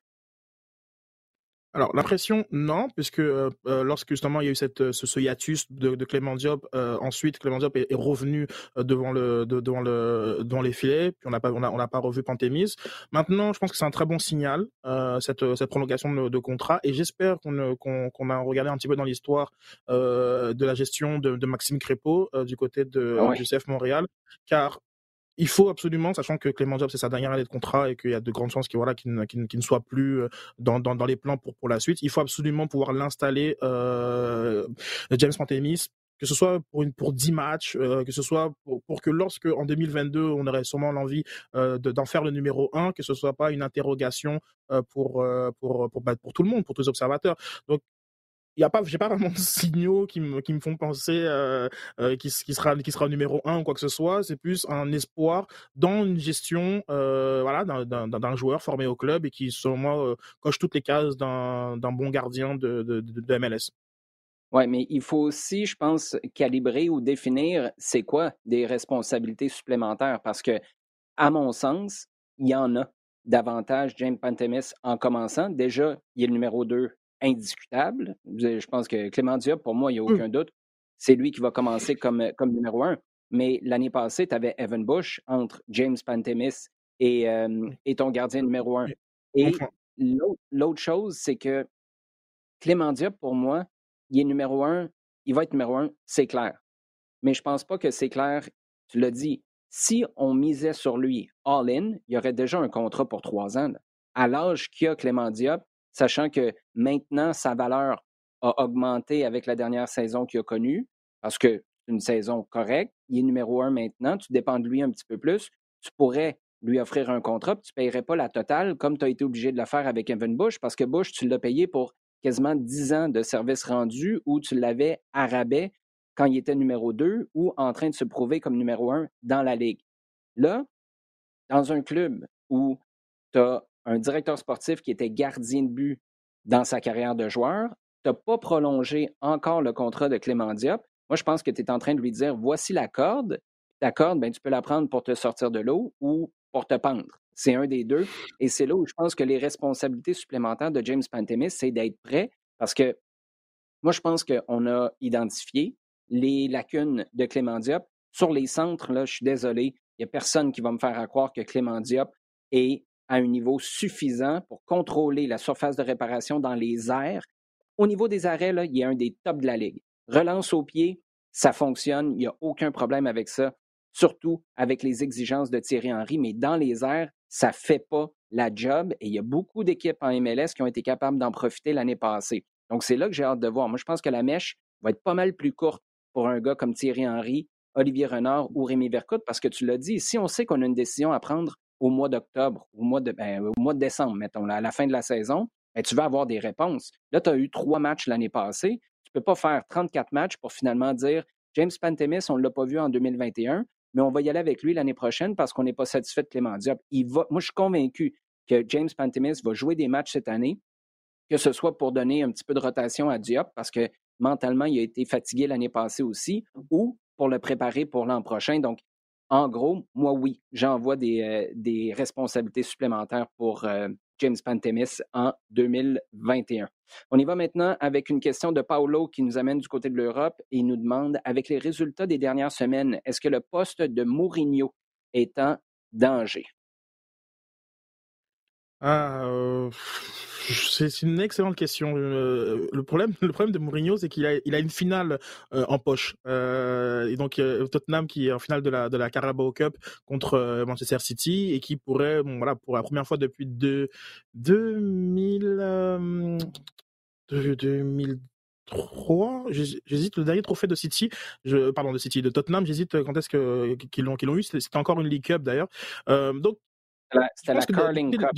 Alors l'impression non, puisque euh, euh, lorsque justement il y a eu cette euh, ce, hiatus de, de, Clément Diop, ensuite Clément Diop est, revenu devant le devant le devant les filets, puis on n'a pas on a, on n'a pas revu Pantémis. Maintenant, je pense que c'est un très bon signal cette cette prolongation de, de contrat, et j'espère qu'on qu'on qu'on a regardé un petit peu dans l'histoire de la gestion de, de Maxime Crépeau du côté de ah du CF Montréal, car il faut absolument, sachant que Clément Job c'est sa dernière année de contrat et qu'il y a de grandes chances qu'il ne, ne, soit plus euh, dans, les plans pour, la suite, il faut absolument pouvoir l'installer, euh, James Pantemis, que ce soit pour, une, pour 10 matchs, euh, que ce soit pour, que lorsque en 2022 on aurait sûrement l'envie d'en faire le numéro 1, que ce soit pas une interrogation bah, pour, tout le monde, pour tous les observateurs. Il y a pas j'ai pas vraiment de signaux qui me qui me font penser euh, euh, qui, sera qui sera numéro un ou quoi que ce soit c'est plus un espoir dans une gestion euh, voilà d'un d'un joueur formé au club et qui selon moi euh, coche toutes les cases d'un d'un bon gardien de, de MLS oui, mais il faut aussi, je pense, calibrer ou définir c'est quoi des responsabilités supplémentaires parce que, à mon sens, il y en a davantage James Pantemis en commençant. Déjà, il est le numéro 2 indiscutable. Je pense que Clément Diop, pour moi, il n'y a mmh. aucun doute. C'est lui qui va commencer comme, comme numéro un. mais l'année passée, tu avais Evan Bush entre James Pantemis et, et ton gardien numéro un. Et l'autre chose, c'est que Clément Diop, pour moi, il est numéro un, il va être numéro un, c'est clair. Mais je ne pense pas que c'est clair, tu l'as dit, si on misait sur lui all-in, il y aurait déjà un contrat pour trois ans. À l'âge qu'il a Clément Diop, sachant que maintenant sa valeur a augmenté avec la dernière saison qu'il a connue, parce que c'est une saison correcte, il est numéro un maintenant, tu dépends de lui un petit peu plus, tu pourrais lui offrir un contrat, tu ne payerais pas la totale comme tu as été obligé de le faire avec Evan Bush, parce que Bush, tu l'as payé pour quasiment 10 ans de service rendu où tu l'avais à rabais quand il était numéro 2 ou en train de se prouver comme numéro 1 dans la ligue. Là, dans un club où tu as un directeur sportif qui était gardien de but dans sa carrière de joueur, tu n'as pas prolongé encore le contrat de Clément Diop. Moi, je pense que tu es en train de lui dire voici la corde. Ta corde, ben, tu peux la prendre pour te sortir de l'eau ou pour te pendre. C'est un des deux. Et c'est là où je pense que les responsabilités supplémentaires de James Pantemis, c'est d'être prêt parce que moi, je pense qu'on a identifié les lacunes de Clément Diop. Sur les centres, là, je suis désolé, il n'y a personne qui va me faire croire que Clément Diop est à un niveau suffisant pour contrôler la surface de réparation dans les airs. Au niveau des arrêts, il est un des tops de la ligue. Relance au pied, ça fonctionne, il n'y a aucun problème avec ça, surtout avec les exigences de Thierry Henry, mais dans les airs, ça ne fait pas la job et il y a beaucoup d'équipes en MLS qui ont été capables d'en profiter l'année passée. Donc, c'est là que j'ai hâte de voir. Moi, je pense que la mèche va être pas mal plus courte pour un gars comme Thierry Henry, Olivier Renard ou Rémi Vercoute, parce que tu l'as dit, si on sait qu'on a une décision à prendre au mois d'octobre, au, mois de, ben, au mois de décembre, mettons, à la fin de la saison, ben, tu vas avoir des réponses. Là, tu as eu trois matchs l'année passée. Tu ne peux pas faire 34 matchs pour finalement dire James Pantemis, on ne l'a pas vu en 2021, mais on va y aller avec lui l'année prochaine parce qu'on n'est pas satisfait de Clément Diop. Moi, je suis convaincu que James Pantemis va jouer des matchs cette année, que ce soit pour donner un petit peu de rotation à Diop parce que mentalement, il a été fatigué l'année passée aussi, ou pour le préparer pour l'an prochain. Donc, en gros, moi, oui, j'envoie des, euh, responsabilités supplémentaires pour euh, James Pantemis en 2021. On y va maintenant avec une question de Paolo qui nous amène du côté de l'Europe et nous demande, avec les résultats des dernières semaines, est-ce que le poste de Mourinho est en danger? Ah, euh, c'est une excellente question. Euh, le problème, le problème de Mourinho, c'est qu'il a, il a une finale euh, en poche. et donc Tottenham qui est en finale de la de la Carabao Cup contre Manchester City et qui pourrait, bon, voilà, pour la première fois depuis de, 2000, 2003, j'hésite le dernier trophée de City, je, pardon de City, de Tottenham, j'hésite quand est-ce que qu'ils l'ont qu'ils l'ont eu. C'était encore une League Cup d'ailleurs. donc c'était la, Carling Cup.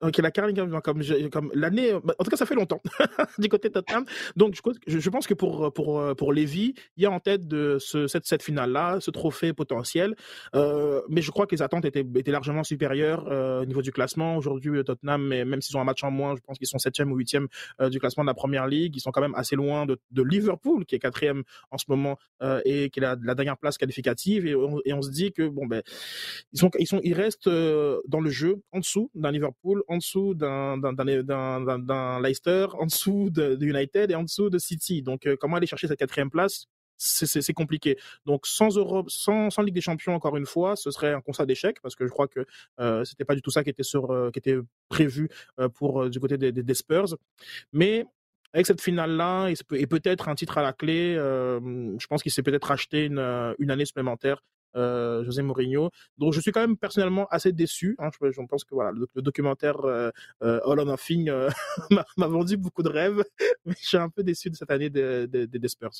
Ok, la Carling comme, comme l'année, bah, en tout cas, ça fait longtemps du côté de Tottenham. Donc, je, pense que pour pour pour Lévy, il y a en tête de ce, cette cette finale là, ce trophée potentiel. Euh, mais je crois que les attentes étaient largement supérieures euh, au niveau du classement. Aujourd'hui, euh, Tottenham, même s'ils ont un match en moins, je pense qu'ils sont septième ou huitième euh, du classement de la première ligue. Ils sont quand même assez loin de, de Liverpool, qui est quatrième en ce moment et qui est la, dernière place qualificative. Et on, et on se dit que bon ben ils sont ils sont ils restent dans le jeu en dessous d'un Liverpool en dessous d'un Leicester, en dessous de, United et en dessous de City. Donc, euh, comment aller chercher cette quatrième place? C'est compliqué. Donc sans Europe, sans, sans, Ligue des Champions encore une fois, ce serait un constat d'échec parce que je crois que euh, c'était pas du tout ça qui était sur, euh, qui était prévu euh, pour du côté des, Spurs. Mais avec cette finale là et, peut-être un titre à la clé, je pense qu'il s'est peut-être acheté une, une année supplémentaire euh, José Mourinho. Donc je suis quand même personnellement assez déçu. Hein. Je, pense que voilà, le, documentaire euh, euh, All or Nothing m'a vendu beaucoup de rêves, mais je suis un peu déçu de cette année des de, de, Spurs.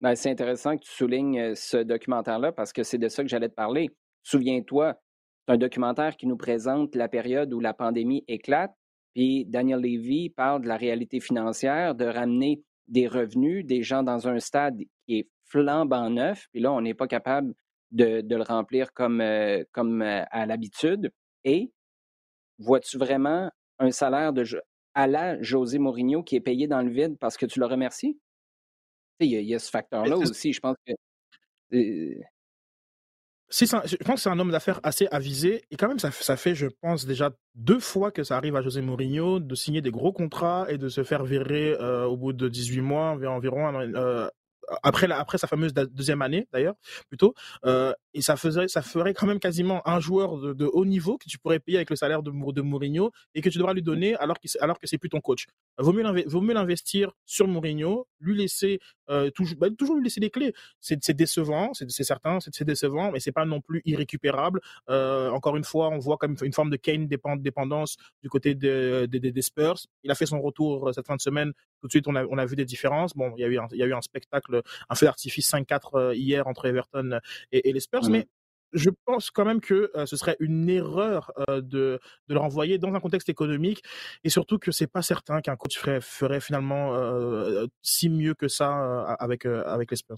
Ben, c'est intéressant que tu soulignes ce documentaire-là parce que c'est de ça que j'allais te parler. Souviens-toi, c'est un documentaire qui nous présente la période où la pandémie éclate, puis Daniel Levy parle de la réalité financière, de ramener des revenus, des gens dans un stade qui est flambant neuf, puis là, on n'est pas capable de, le remplir comme, euh, comme euh, à l'habitude. Et vois-tu vraiment un salaire de, à la José Mourinho qui est payé dans le vide parce que tu le remercies? Il y, a ce facteur-là aussi. Je pense que. Si je pense que c'est un homme d'affaires assez avisé. Et quand même, ça, ça, fait, je pense, déjà deux fois que ça arrive à José Mourinho de signer des gros contrats et de se faire virer euh, au bout de 18 mois environ après, après sa fameuse deuxième année d'ailleurs, plutôt. Et ça faisait, ça ferait quand même quasiment un joueur de, haut niveau que tu pourrais payer avec le salaire de, de Mourinho et que tu devras lui donner alors, qu alors que c'est plus ton coach. Vaut mieux, vaut mieux l'investir sur Mourinho, lui laisser toujours, bah, toujours lui laisser les clés. C'est décevant, c'est certain, c'est décevant, mais c'est pas non plus irrécupérable. encore une fois, on voit comme une forme de Kane dépendance du côté des Spurs. Il a fait son retour cette fin de semaine. Tout de suite, on a, on a vu des différences. Bon, il y a eu un, il y a eu un spectacle, un feu d'artifice 5-4 hier entre Everton et, les Spurs, mais je pense quand même que ce serait une erreur de, de le renvoyer dans un contexte économique et surtout que c'est pas certain qu'un coach ferait, ferait finalement si mieux que ça avec, avec les Spurs.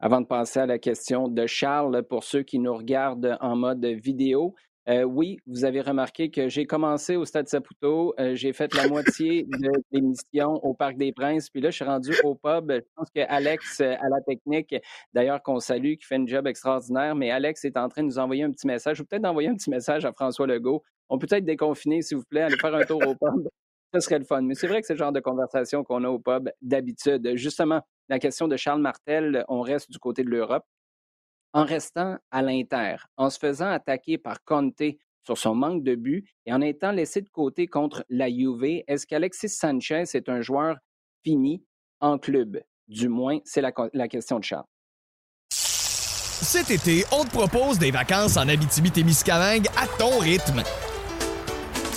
Avant de passer à la question de Charles, pour ceux qui nous regardent en mode vidéo, euh, oui, vous avez remarqué que j'ai commencé au Stade Saputo, euh, j'ai fait la moitié de l'émission au Parc des Princes, puis là, je suis rendu au pub. Je pense que Alex, euh, à la technique, d'ailleurs qu'on salue, qui fait un job extraordinaire, mais Alex est en train de nous envoyer un petit message, ou peut-être d'envoyer un petit message à François Legault. On peut être déconfiner, s'il vous plaît, aller faire un tour au pub. Ce serait le fun. Mais c'est vrai que c'est le genre de conversation qu'on a au pub d'habitude. Justement, la question de Charles Martel, on reste du côté de l'Europe en restant à l'Inter, en se faisant attaquer par Conte sur son manque de but et en étant laissé de côté contre la Juve, est-ce qu'Alexis Sanchez est un joueur fini en club? Du moins, c'est la, question de Charles. Cet été, on te propose des vacances en Abitibi-Témiscamingue à ton rythme.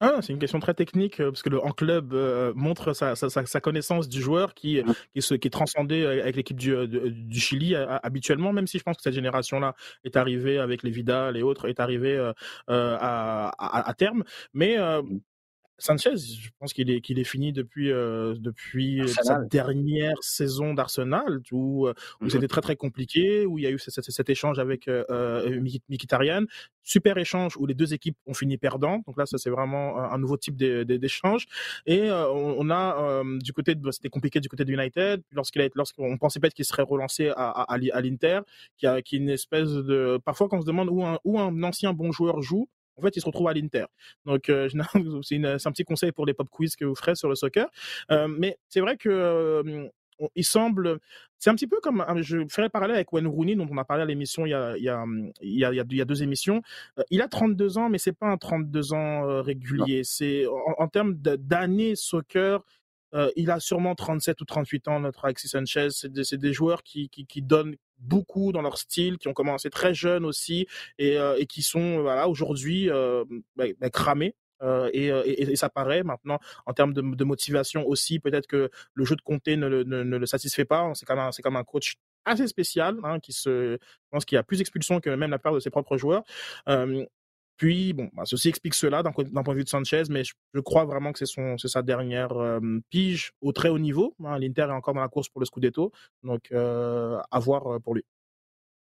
Ah, c'est une question très technique euh, parce que le en club euh, montre sa, sa, sa, connaissance du joueur qui, qui, est, qui est transcendé avec l'équipe du, euh, du, Chili habituellement, même si je pense que cette génération-là est arrivée avec les Vidal et autres, est arrivée à, à, à, terme. Mais mmh. Sanchez, je pense qu'il est qu'il est fini depuis euh, depuis sa dernière saison d'Arsenal où, euh, où mmh c'était très très compliqué où il y a eu cet, cet échange avec euh, euh Mkhitaryan, super échange où les deux équipes ont fini perdant. Donc là ça c'est vraiment un nouveau type d'échange et on, a du côté de c'était compliqué du côté de United. Lorsqu'il a lorsqu'on pensait peut-être qu'il serait relancé à à, à l'Inter qui a qui est une espèce de parfois quand on se demande où un où un ancien bon joueur joue en fait, il se retrouve à l'Inter. Donc, euh, c'est un petit conseil pour les pop quiz que vous ferez sur le soccer. Euh, mais c'est vrai que euh, il semble, c'est un petit peu comme, je ferai parler avec Wayne Rooney dont on a parlé à l'émission il y a, il y a, il y a, il y a deux émissions. il a 32 ans, mais c'est pas un 32 ans régulier. C'est en, en termes d'années soccer, il a sûrement 37 ou 38 ans, notre Alexis Sanchez. C'est des, des, joueurs qui, qui, qui, donnent beaucoup dans leur style, qui ont commencé très jeunes aussi et, euh, et qui sont voilà, aujourd'hui euh, bah, bah, cramés. Euh, et, et, et, ça paraît maintenant en termes de, motivation aussi. Peut-être que le jeu de Comté ne, ne, ne le satisfait pas. C'est comme un, comme un coach assez spécial, hein, qui se, je pense qu'il a plus d'expulsions que même la part de ses propres joueurs. Puis, bon, bah, ceci explique cela d'un point de vue de Sanchez, mais je, crois vraiment que c'est sa dernière euh, pige au très haut niveau. Hein. L'Inter est encore dans la course pour le Scudetto, donc euh, à voir euh, pour lui.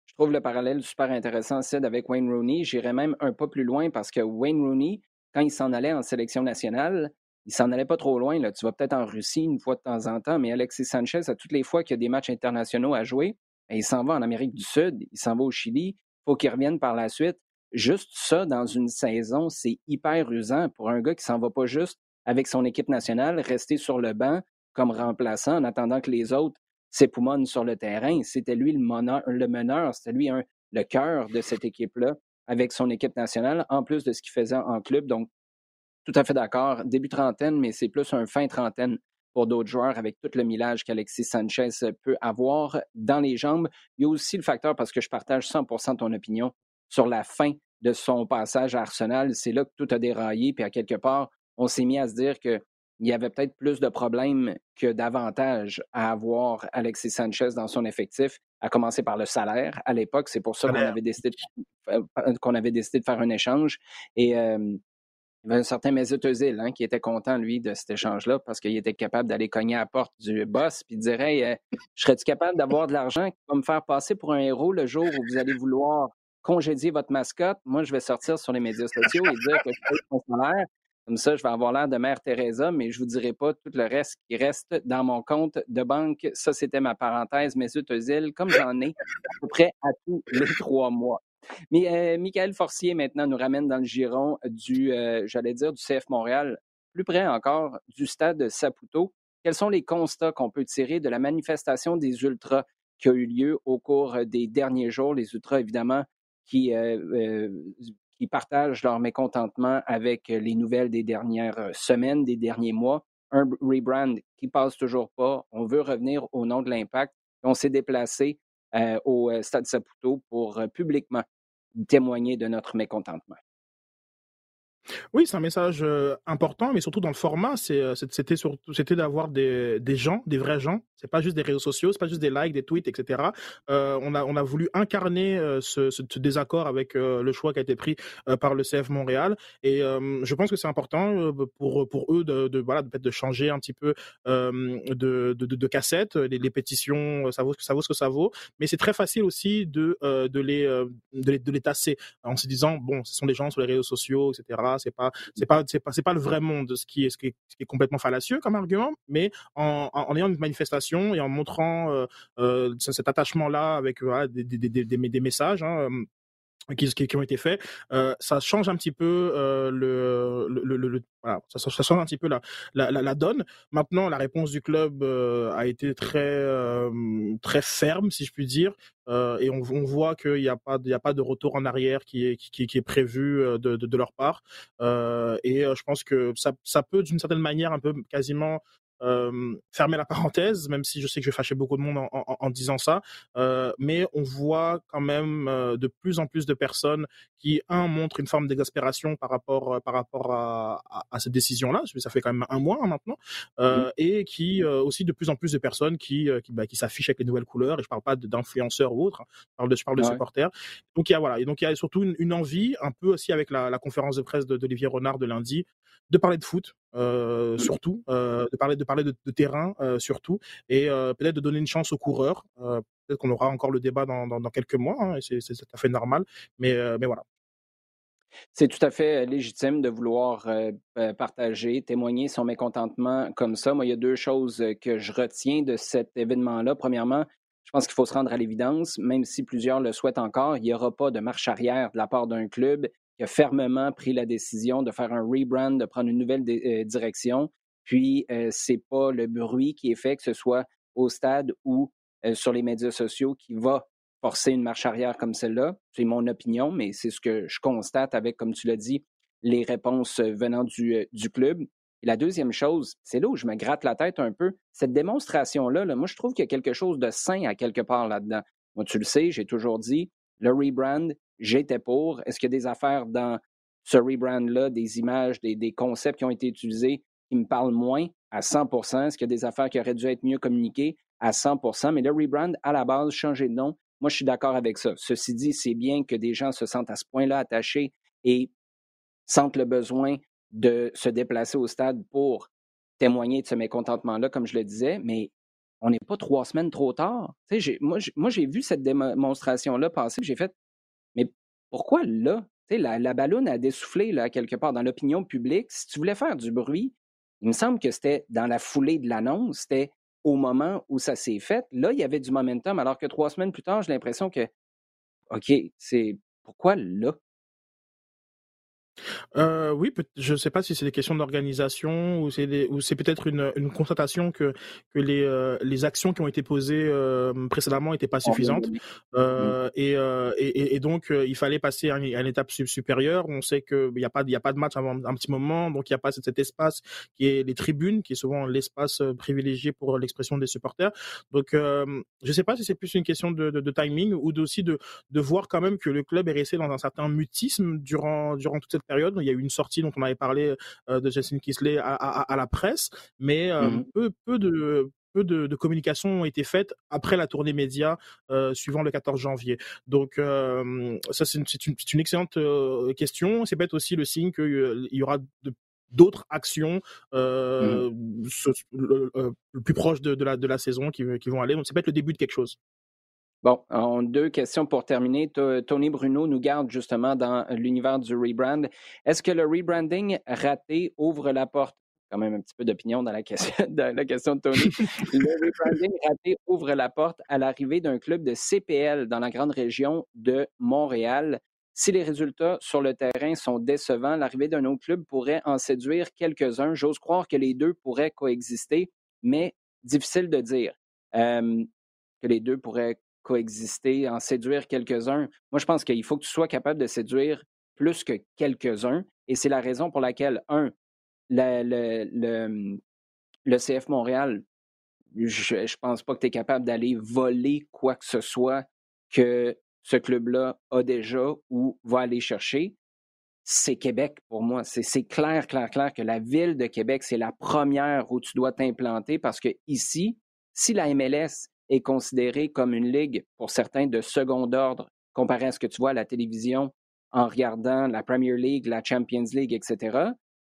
Je trouve le parallèle super intéressant, Sid, avec Wayne Rooney. J'irais même un pas plus loin parce que Wayne Rooney, quand il s'en allait en sélection nationale, il s'en allait pas trop loin. Tu vas peut-être en Russie une fois de temps en temps, mais Alexis Sanchez, à toutes les fois qu'il y a des matchs internationaux à jouer, ben, il s'en va en Amérique du Sud, il s'en va au Chili, il faut qu'il revienne par la suite. Juste ça, dans une saison, c'est hyper usant pour un gars qui s'en va pas juste avec son équipe nationale, rester sur le banc comme remplaçant en attendant que les autres s'époumonent sur le terrain. C'était lui le meneur, le c'était lui le cœur de cette équipe-là avec son équipe nationale, en plus de ce qu'il faisait en club. Donc, tout à fait d'accord. Début trentaine, mais c'est plus un fin trentaine pour d'autres joueurs avec tout le millage qu'Alexis Sanchez peut avoir dans les jambes. Il y a aussi le facteur, parce que je partage 100% ton opinion, sur la fin de son passage à Arsenal, c'est là que tout a déraillé, puis à quelque part, on s'est mis à se dire qu'il y avait peut-être plus de problèmes que d'avantages à avoir Alexis Sanchez dans son effectif, à commencer par le salaire à l'époque. C'est pour ça qu'on avait, décidé de, euh, qu'on avait décidé de faire un échange. Et euh, il y avait un certain Mesut Özil hein, qui était content, lui, de cet échange-là parce qu'il était capable d'aller cogner à la porte du boss puis dirait euh, Je serais-tu capable d'avoir de l'argent qui va me faire passer pour un héros le jour où vous allez vouloir congédier votre mascotte, moi, je vais sortir sur les médias sociaux et dire que je paye mon salaire. Comme ça, je vais avoir l'air de Mère Teresa, mais je ne vous dirai pas tout le reste qui reste dans mon compte de banque. Ça, c'était ma parenthèse, mes îles, comme j'en ai à peu près à tous les trois mois. Mais euh, Michael Forcier, maintenant, nous ramène dans le giron du, euh, j'allais dire, du CF Montréal, plus près encore du stade Saputo. Quels sont les constats qu'on peut tirer de la manifestation des Ultras qui a eu lieu au cours des derniers jours? Les Ultras, évidemment, qui, euh, qui partagent leur mécontentement avec les nouvelles des dernières semaines, des derniers mois. Un rebrand qui passe toujours pas. On veut revenir au nom de l'impact. On s'est déplacé au Stade Saputo pour publiquement témoigner de notre mécontentement. Oui, c'est un message important, mais surtout dans le format, c'était c'était d'avoir des, des gens, des vrais gens. C'est pas juste des réseaux sociaux, c'est pas juste des likes, des tweets, etc. on a on a voulu incarner ce, désaccord avec le choix qui a été pris par le CF Montréal, et je pense que c'est important pour pour eux de, voilà de, de changer un petit peu de, de, cassette. Les, les, pétitions, ça vaut ça vaut ce que ça vaut, mais c'est très facile aussi de de les de les, de les tasser en se disant bon, ce sont des gens sur les réseaux sociaux, etc c'est pas c'est pas c'est pas c'est pas le vrai monde ce qui est ce qui est, ce qui est complètement fallacieux comme argument mais en, en, ayant une manifestation et en montrant euh, euh, cet attachement là avec voilà, des, des, des, des, des messages hein, qui, qui, ont été faits, euh, ça change un petit peu euh, le, le, le, voilà, ça, change un petit peu la, la, la, donne. Maintenant, la réponse du club euh, a été très euh, très ferme, si je puis dire, euh, et on, on voit qu'il n'y a pas il y a pas de retour en arrière qui est qui, qui est prévu de, de, de leur part. et je pense que ça, ça peut d'une certaine manière un peu quasiment euh, fermer la parenthèse, même si je sais que je vais fâcher beaucoup de monde en, en, en disant ça, euh, mais on voit quand même euh, de plus en plus de personnes qui, un, montrent une forme d'exaspération par rapport, euh, par rapport à, à, à cette décision-là, ça fait quand même un mois hein, maintenant, euh, et qui aussi de plus en plus de personnes qui, qui, bah, qui s'affichent avec les nouvelles couleurs, et je parle pas d'influenceurs ou autres, hein, je parle de, je parle de supporters. Donc il y a voilà, et donc il y a surtout une, une, envie, un peu aussi avec la, la conférence de presse d'Olivier Renard de lundi, de parler de foot, euh, surtout, euh, de parler de parler de, de terrain euh, surtout, et peut-être de donner une chance aux coureurs. Peut-être qu'on aura encore le débat dans, dans, dans quelques mois, hein, et c'est tout à fait normal. Mais, mais voilà. C'est tout à fait légitime de vouloir partager, témoigner son mécontentement comme ça. Moi, il y a deux choses que je retiens de cet événement-là. Premièrement, je pense qu'il faut se rendre à l'évidence, même si plusieurs le souhaitent encore, il n'y aura pas de marche arrière de la part d'un club qui a fermement pris la décision de faire un rebrand, de prendre une nouvelle euh, direction. Puis, euh, c'est pas le bruit qui est fait, que ce soit au stade ou euh, sur les médias sociaux, qui va forcer une marche arrière comme celle-là. C'est mon opinion, mais c'est ce que je constate avec, comme tu l'as dit, les réponses venant du, du club. La deuxième chose, c'est là où je me gratte la tête un peu. Cette démonstration-là, là, moi, je trouve qu'il y a quelque chose de sain à quelque part là-dedans. Moi, tu le sais, j'ai toujours dit, le rebrand, j'étais pour. Est-ce qu'il y a des affaires dans ce rebrand-là, des images, des, concepts qui ont été utilisés qui me parlent moins à 100% Est-ce qu'il y a des affaires qui auraient dû être mieux communiquées à 100% Mais le rebrand, à la base, changer de nom, moi, je suis d'accord avec ça. Ceci dit, c'est bien que des gens se sentent à ce point-là attachés et sentent le besoin de se déplacer au stade pour témoigner de ce mécontentement-là, comme je le disais, mais on n'est pas trois semaines trop tard. moi, j'ai vu cette démonstration-là passer, j'ai fait, pourquoi là? la, la ballonne a dessoufflé là, quelque part dans l'opinion publique. Si tu voulais faire du bruit, il me semble que c'était dans la foulée de l'annonce, c'était au moment où ça s'est fait. Là, il y avait du momentum, alors que trois semaines plus tard, j'ai l'impression que, OK, c'est pourquoi là? Euh, oui, je ne sais pas si c'est des questions d'organisation ou c'est ou c'est peut-être une, une constatation que que les euh, les actions qui ont été posées euh, précédemment n'étaient pas suffisantes euh, et, et, et donc il fallait passer à une, à une étape supérieure. On sait que il y a pas il y a pas de match avant un petit moment, donc il y a pas cet, cet espace qui est les tribunes, qui est souvent l'espace privilégié pour l'expression des supporters. Donc je sais pas si c'est plus une question de, de, de timing ou aussi de de voir quand même que le club est resté dans un certain mutisme durant durant toute cette période. Il y a eu une sortie dont on avait parlé euh, de Justin Kisley à, à, à, la presse, mais euh, mmh peu, peu de peu de, de, communication ont été faites après la tournée média euh, suivant le 14 janvier. Donc euh, ça c'est une, une, une, excellente euh, question. C'est peut-être aussi le signe qu'il y aura d'autres actions mmh. le, le, plus proches de, de, la, de la saison qui, qui vont aller. Donc c'est peut-être le début de quelque chose. Bon, on, deux questions pour terminer. Tony Bruno nous garde justement dans l'univers du rebrand. Est-ce que le rebranding raté ouvre la porte? Quand même un petit peu d'opinion dans la question, la question de Tony. le rebranding raté ouvre la porte à l'arrivée d'un club de CPL dans la grande région de Montréal. Si les résultats sur le terrain sont décevants, l'arrivée d'un autre club pourrait en séduire quelques-uns. J'ose croire que les deux pourraient coexister, mais difficile de dire euh, que les deux pourraient coexister, en séduire quelques-uns. Moi, je pense qu'il faut que tu sois capable de séduire plus que quelques-uns. Et c'est la raison pour laquelle, un, le, CF Montréal, je ne pense pas que tu es capable d'aller voler quoi que ce soit que ce club-là a déjà ou va aller chercher, c'est Québec pour moi. C'est clair, clair, clair que la ville de Québec, c'est la première où tu dois t'implanter parce que ici, si la MLS est considérée comme une ligue pour certains de second ordre comparé à ce que tu vois à la télévision en regardant la Premier League, la Champions League, etc.,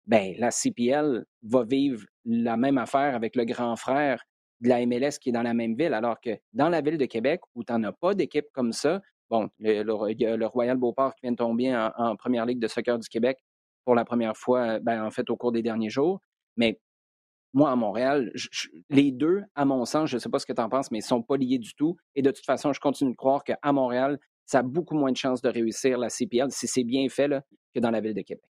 ben, la CPL va vivre la même affaire avec le grand frère de la MLS qui est dans la même ville, alors que dans la ville de Québec, où tu n'en as pas d'équipe comme ça, Bon, le, le, Royal Beauport qui vient de tomber en, première ligue de soccer du Québec pour la première fois, ben, en fait, au cours des derniers jours. Mais moi, à Montréal, les deux, à mon sens, je ne sais pas ce que tu en penses, mais ils ne sont pas liés du tout. Et de toute façon, je continue de croire qu'à Montréal, ça a beaucoup moins de chances de réussir la CPL si c'est bien fait là, que dans la ville de Québec.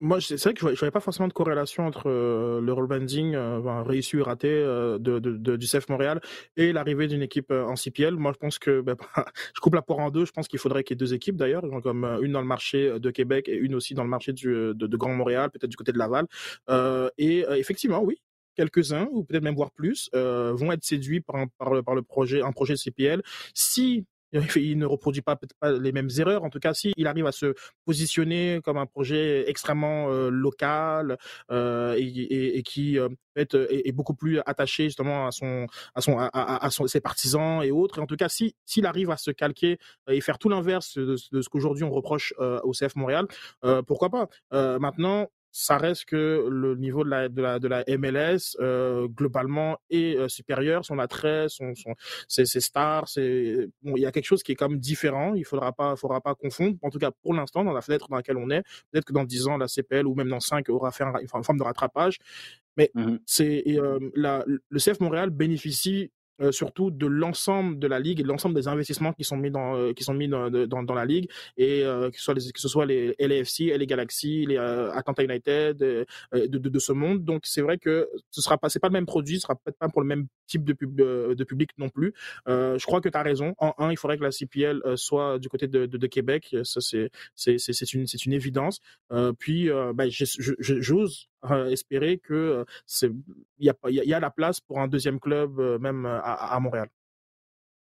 Moi, c'est vrai que je ne voyais pas forcément de corrélation entre euh, le rebranding euh, réussi ou raté euh, du CF Montréal et l'arrivée d'une équipe en CPL. Moi, je pense que ben, je coupe la poire en deux. Je pense qu'il faudrait qu'il y ait deux équipes d'ailleurs, comme une dans le marché de Québec et une aussi dans le marché de, Grand Montréal, peut-être du côté de Laval. et effectivement, oui, quelques-uns ou peut-être même voir plus vont être séduits par, par, le, par le projet, un projet CPL. Si il ne reproduit pas pas les mêmes erreurs. En tout cas, s'il arrive à se positionner comme un projet extrêmement euh, local euh, et, qui euh, est, beaucoup plus attaché justement à son à son à, ses partisans et autres. Et en tout cas, si s'il arrive à se calquer et faire tout l'inverse de, de, ce qu'aujourd'hui on reproche au CF Montréal, pourquoi pas? Maintenant, ça reste que le niveau de la, de la, de la MLS euh, globalement est euh, supérieur. Son attrait, son, son, ses, ses stars, c'est bon, il y a quelque chose qui est quand même différent. Il faudra pas, faudra pas confondre. En tout cas, pour l'instant, dans la fenêtre dans laquelle on est, peut-être que dans 10 ans, la CPL ou même dans 5 aura fait une forme de rattrapage. Mais mmh c'est euh, le CF Montréal bénéficie euh, surtout de l'ensemble de la ligue et de l'ensemble des investissements qui sont mis dans euh, qui sont mis dans, dans, dans la ligue et euh, que ce soit les, que ce soit les LAFC, les Galaxy, les Atlanta United de, de, de, ce monde. Donc c'est vrai que ce sera pas c'est pas le même produit, ce sera peut-être pas pour le même type de, pub, de public non plus. je crois que tu as raison. En un, il faudrait que la CPL soit du côté de, de, Québec, ça c'est c'est c'est une c'est une évidence. puis bah, j'ose espérer que c'est il y a y a la place pour un deuxième club même à, Montréal.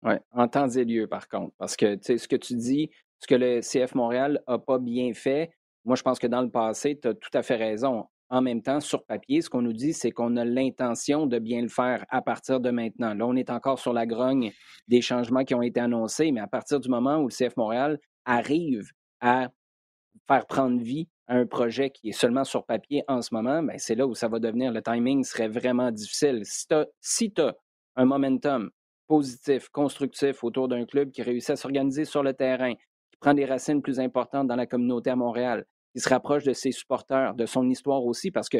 Oui, en temps et lieu, par contre. Parce que ce que tu dis, ce que le CF Montréal n'a pas bien fait, moi, je pense que dans le passé, tu as tout à fait raison. En même temps, sur papier, ce qu'on nous dit, c'est qu'on a l'intention de bien le faire à partir de maintenant. Là, on est encore sur la grogne des changements qui ont été annoncés, mais à partir du moment où le CF Montréal arrive à faire prendre vie à un projet qui est seulement sur papier en ce moment, ben c'est là où ça va devenir, le timing serait vraiment difficile. Si tu as un momentum positif, constructif autour d'un club qui réussit à s'organiser sur le terrain, qui prend des racines plus importantes dans la communauté à Montréal, qui se rapproche de ses supporters, de son histoire aussi, parce que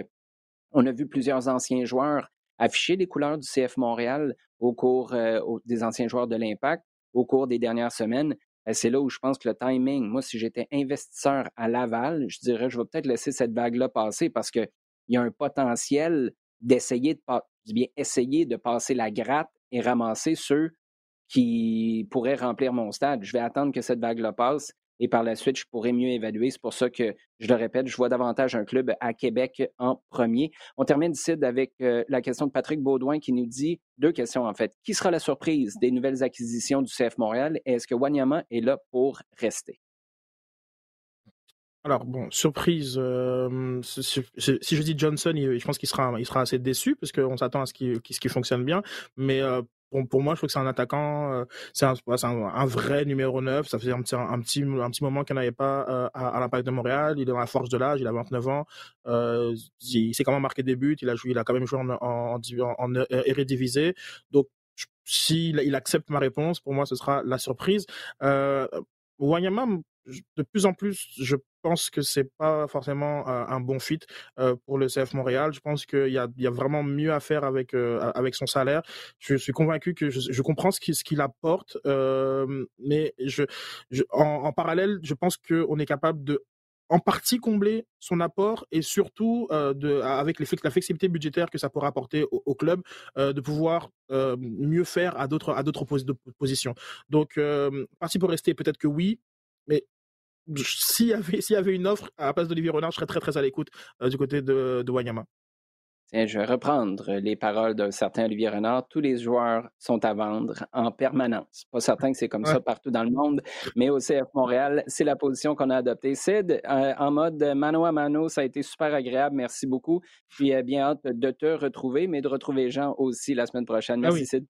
on a vu plusieurs anciens joueurs afficher les couleurs du CF Montréal au cours euh, des anciens joueurs de l'Impact au cours des dernières semaines. Ben, c'est là où je pense que le timing, moi, si j'étais investisseur à Laval, je dirais, je vais peut-être laisser cette vague-là passer parce qu'il y a un potentiel d'essayer de, bien essayer de passer la gratte et ramasser ceux qui pourraient remplir mon stade. Je vais attendre que cette vague-là passe et par la suite, je pourrais mieux évaluer. C'est pour ça que, je le répète, je vois davantage un club à Québec en premier. On termine ici avec euh, la question de Patrick Baudouin qui nous dit deux questions en fait. Qui sera la surprise des nouvelles acquisitions du CF Montréal et est-ce que Wanyama est là pour rester? Alors bon, surprise. Euh, si, je dis Johnson, je pense qu'il sera, il sera assez déçu parce qu'on s'attend à ce qu'il, ce fonctionne bien. Mais euh, pour, moi, je trouve que c'est un attaquant, euh, c'est un, vrai numéro 9. Ça faisait un petit, un petit, moment qu'il n'avait pas à, l'impact de Montréal. Il est dans la force de l'âge, il a 29 ans. il, s'est quand même marqué des buts. Il a joué, il a quand même joué en, en, en, en Eredivisie. Donc s'il il accepte ma réponse, pour moi, ce sera la surprise. Euh, Wanyama, de plus en plus, je pense que c'est pas forcément un bon fit pour le CF Montréal. Je pense qu'il y a, vraiment mieux à faire avec avec son salaire. Je suis convaincu que je, comprends ce qu'il apporte, mais en, parallèle, je pense qu'on est capable de en partie combler son apport et surtout euh, avec la flexibilité budgétaire que ça pourra apporter au, club, euh, de pouvoir euh, mieux faire à d'autres à d'autres positions. Donc, parti pour rester, peut-être que oui, mais s'il y avait s'il y avait une offre à la place d'Olivier Renard, je serais très très à l'écoute du côté de, de Wanyama je vais reprendre les paroles d'un certain Olivier Renard. Tous les joueurs sont à vendre en permanence. Pas certain que c'est comme ça partout dans le monde, mais au CF Montréal, c'est la position qu'on a adoptée. Sid, euh, en mode mano à mano, ça a été super agréable. Merci beaucoup. Puis euh, bien hâte de te retrouver, mais de retrouver Jean aussi la semaine prochaine. Ah Merci, Sid.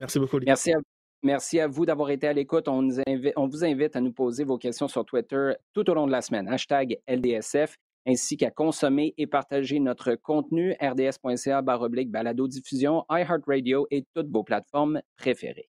Merci beaucoup. Merci à, merci à vous d'avoir été à l'écoute. On, vous invite à nous poser vos questions sur Twitter tout au long de la semaine. Hashtag LDSF ainsi qu'à consommer et partager notre contenu rds.ca balado diffusion iHeartRadio et toutes vos plateformes préférées.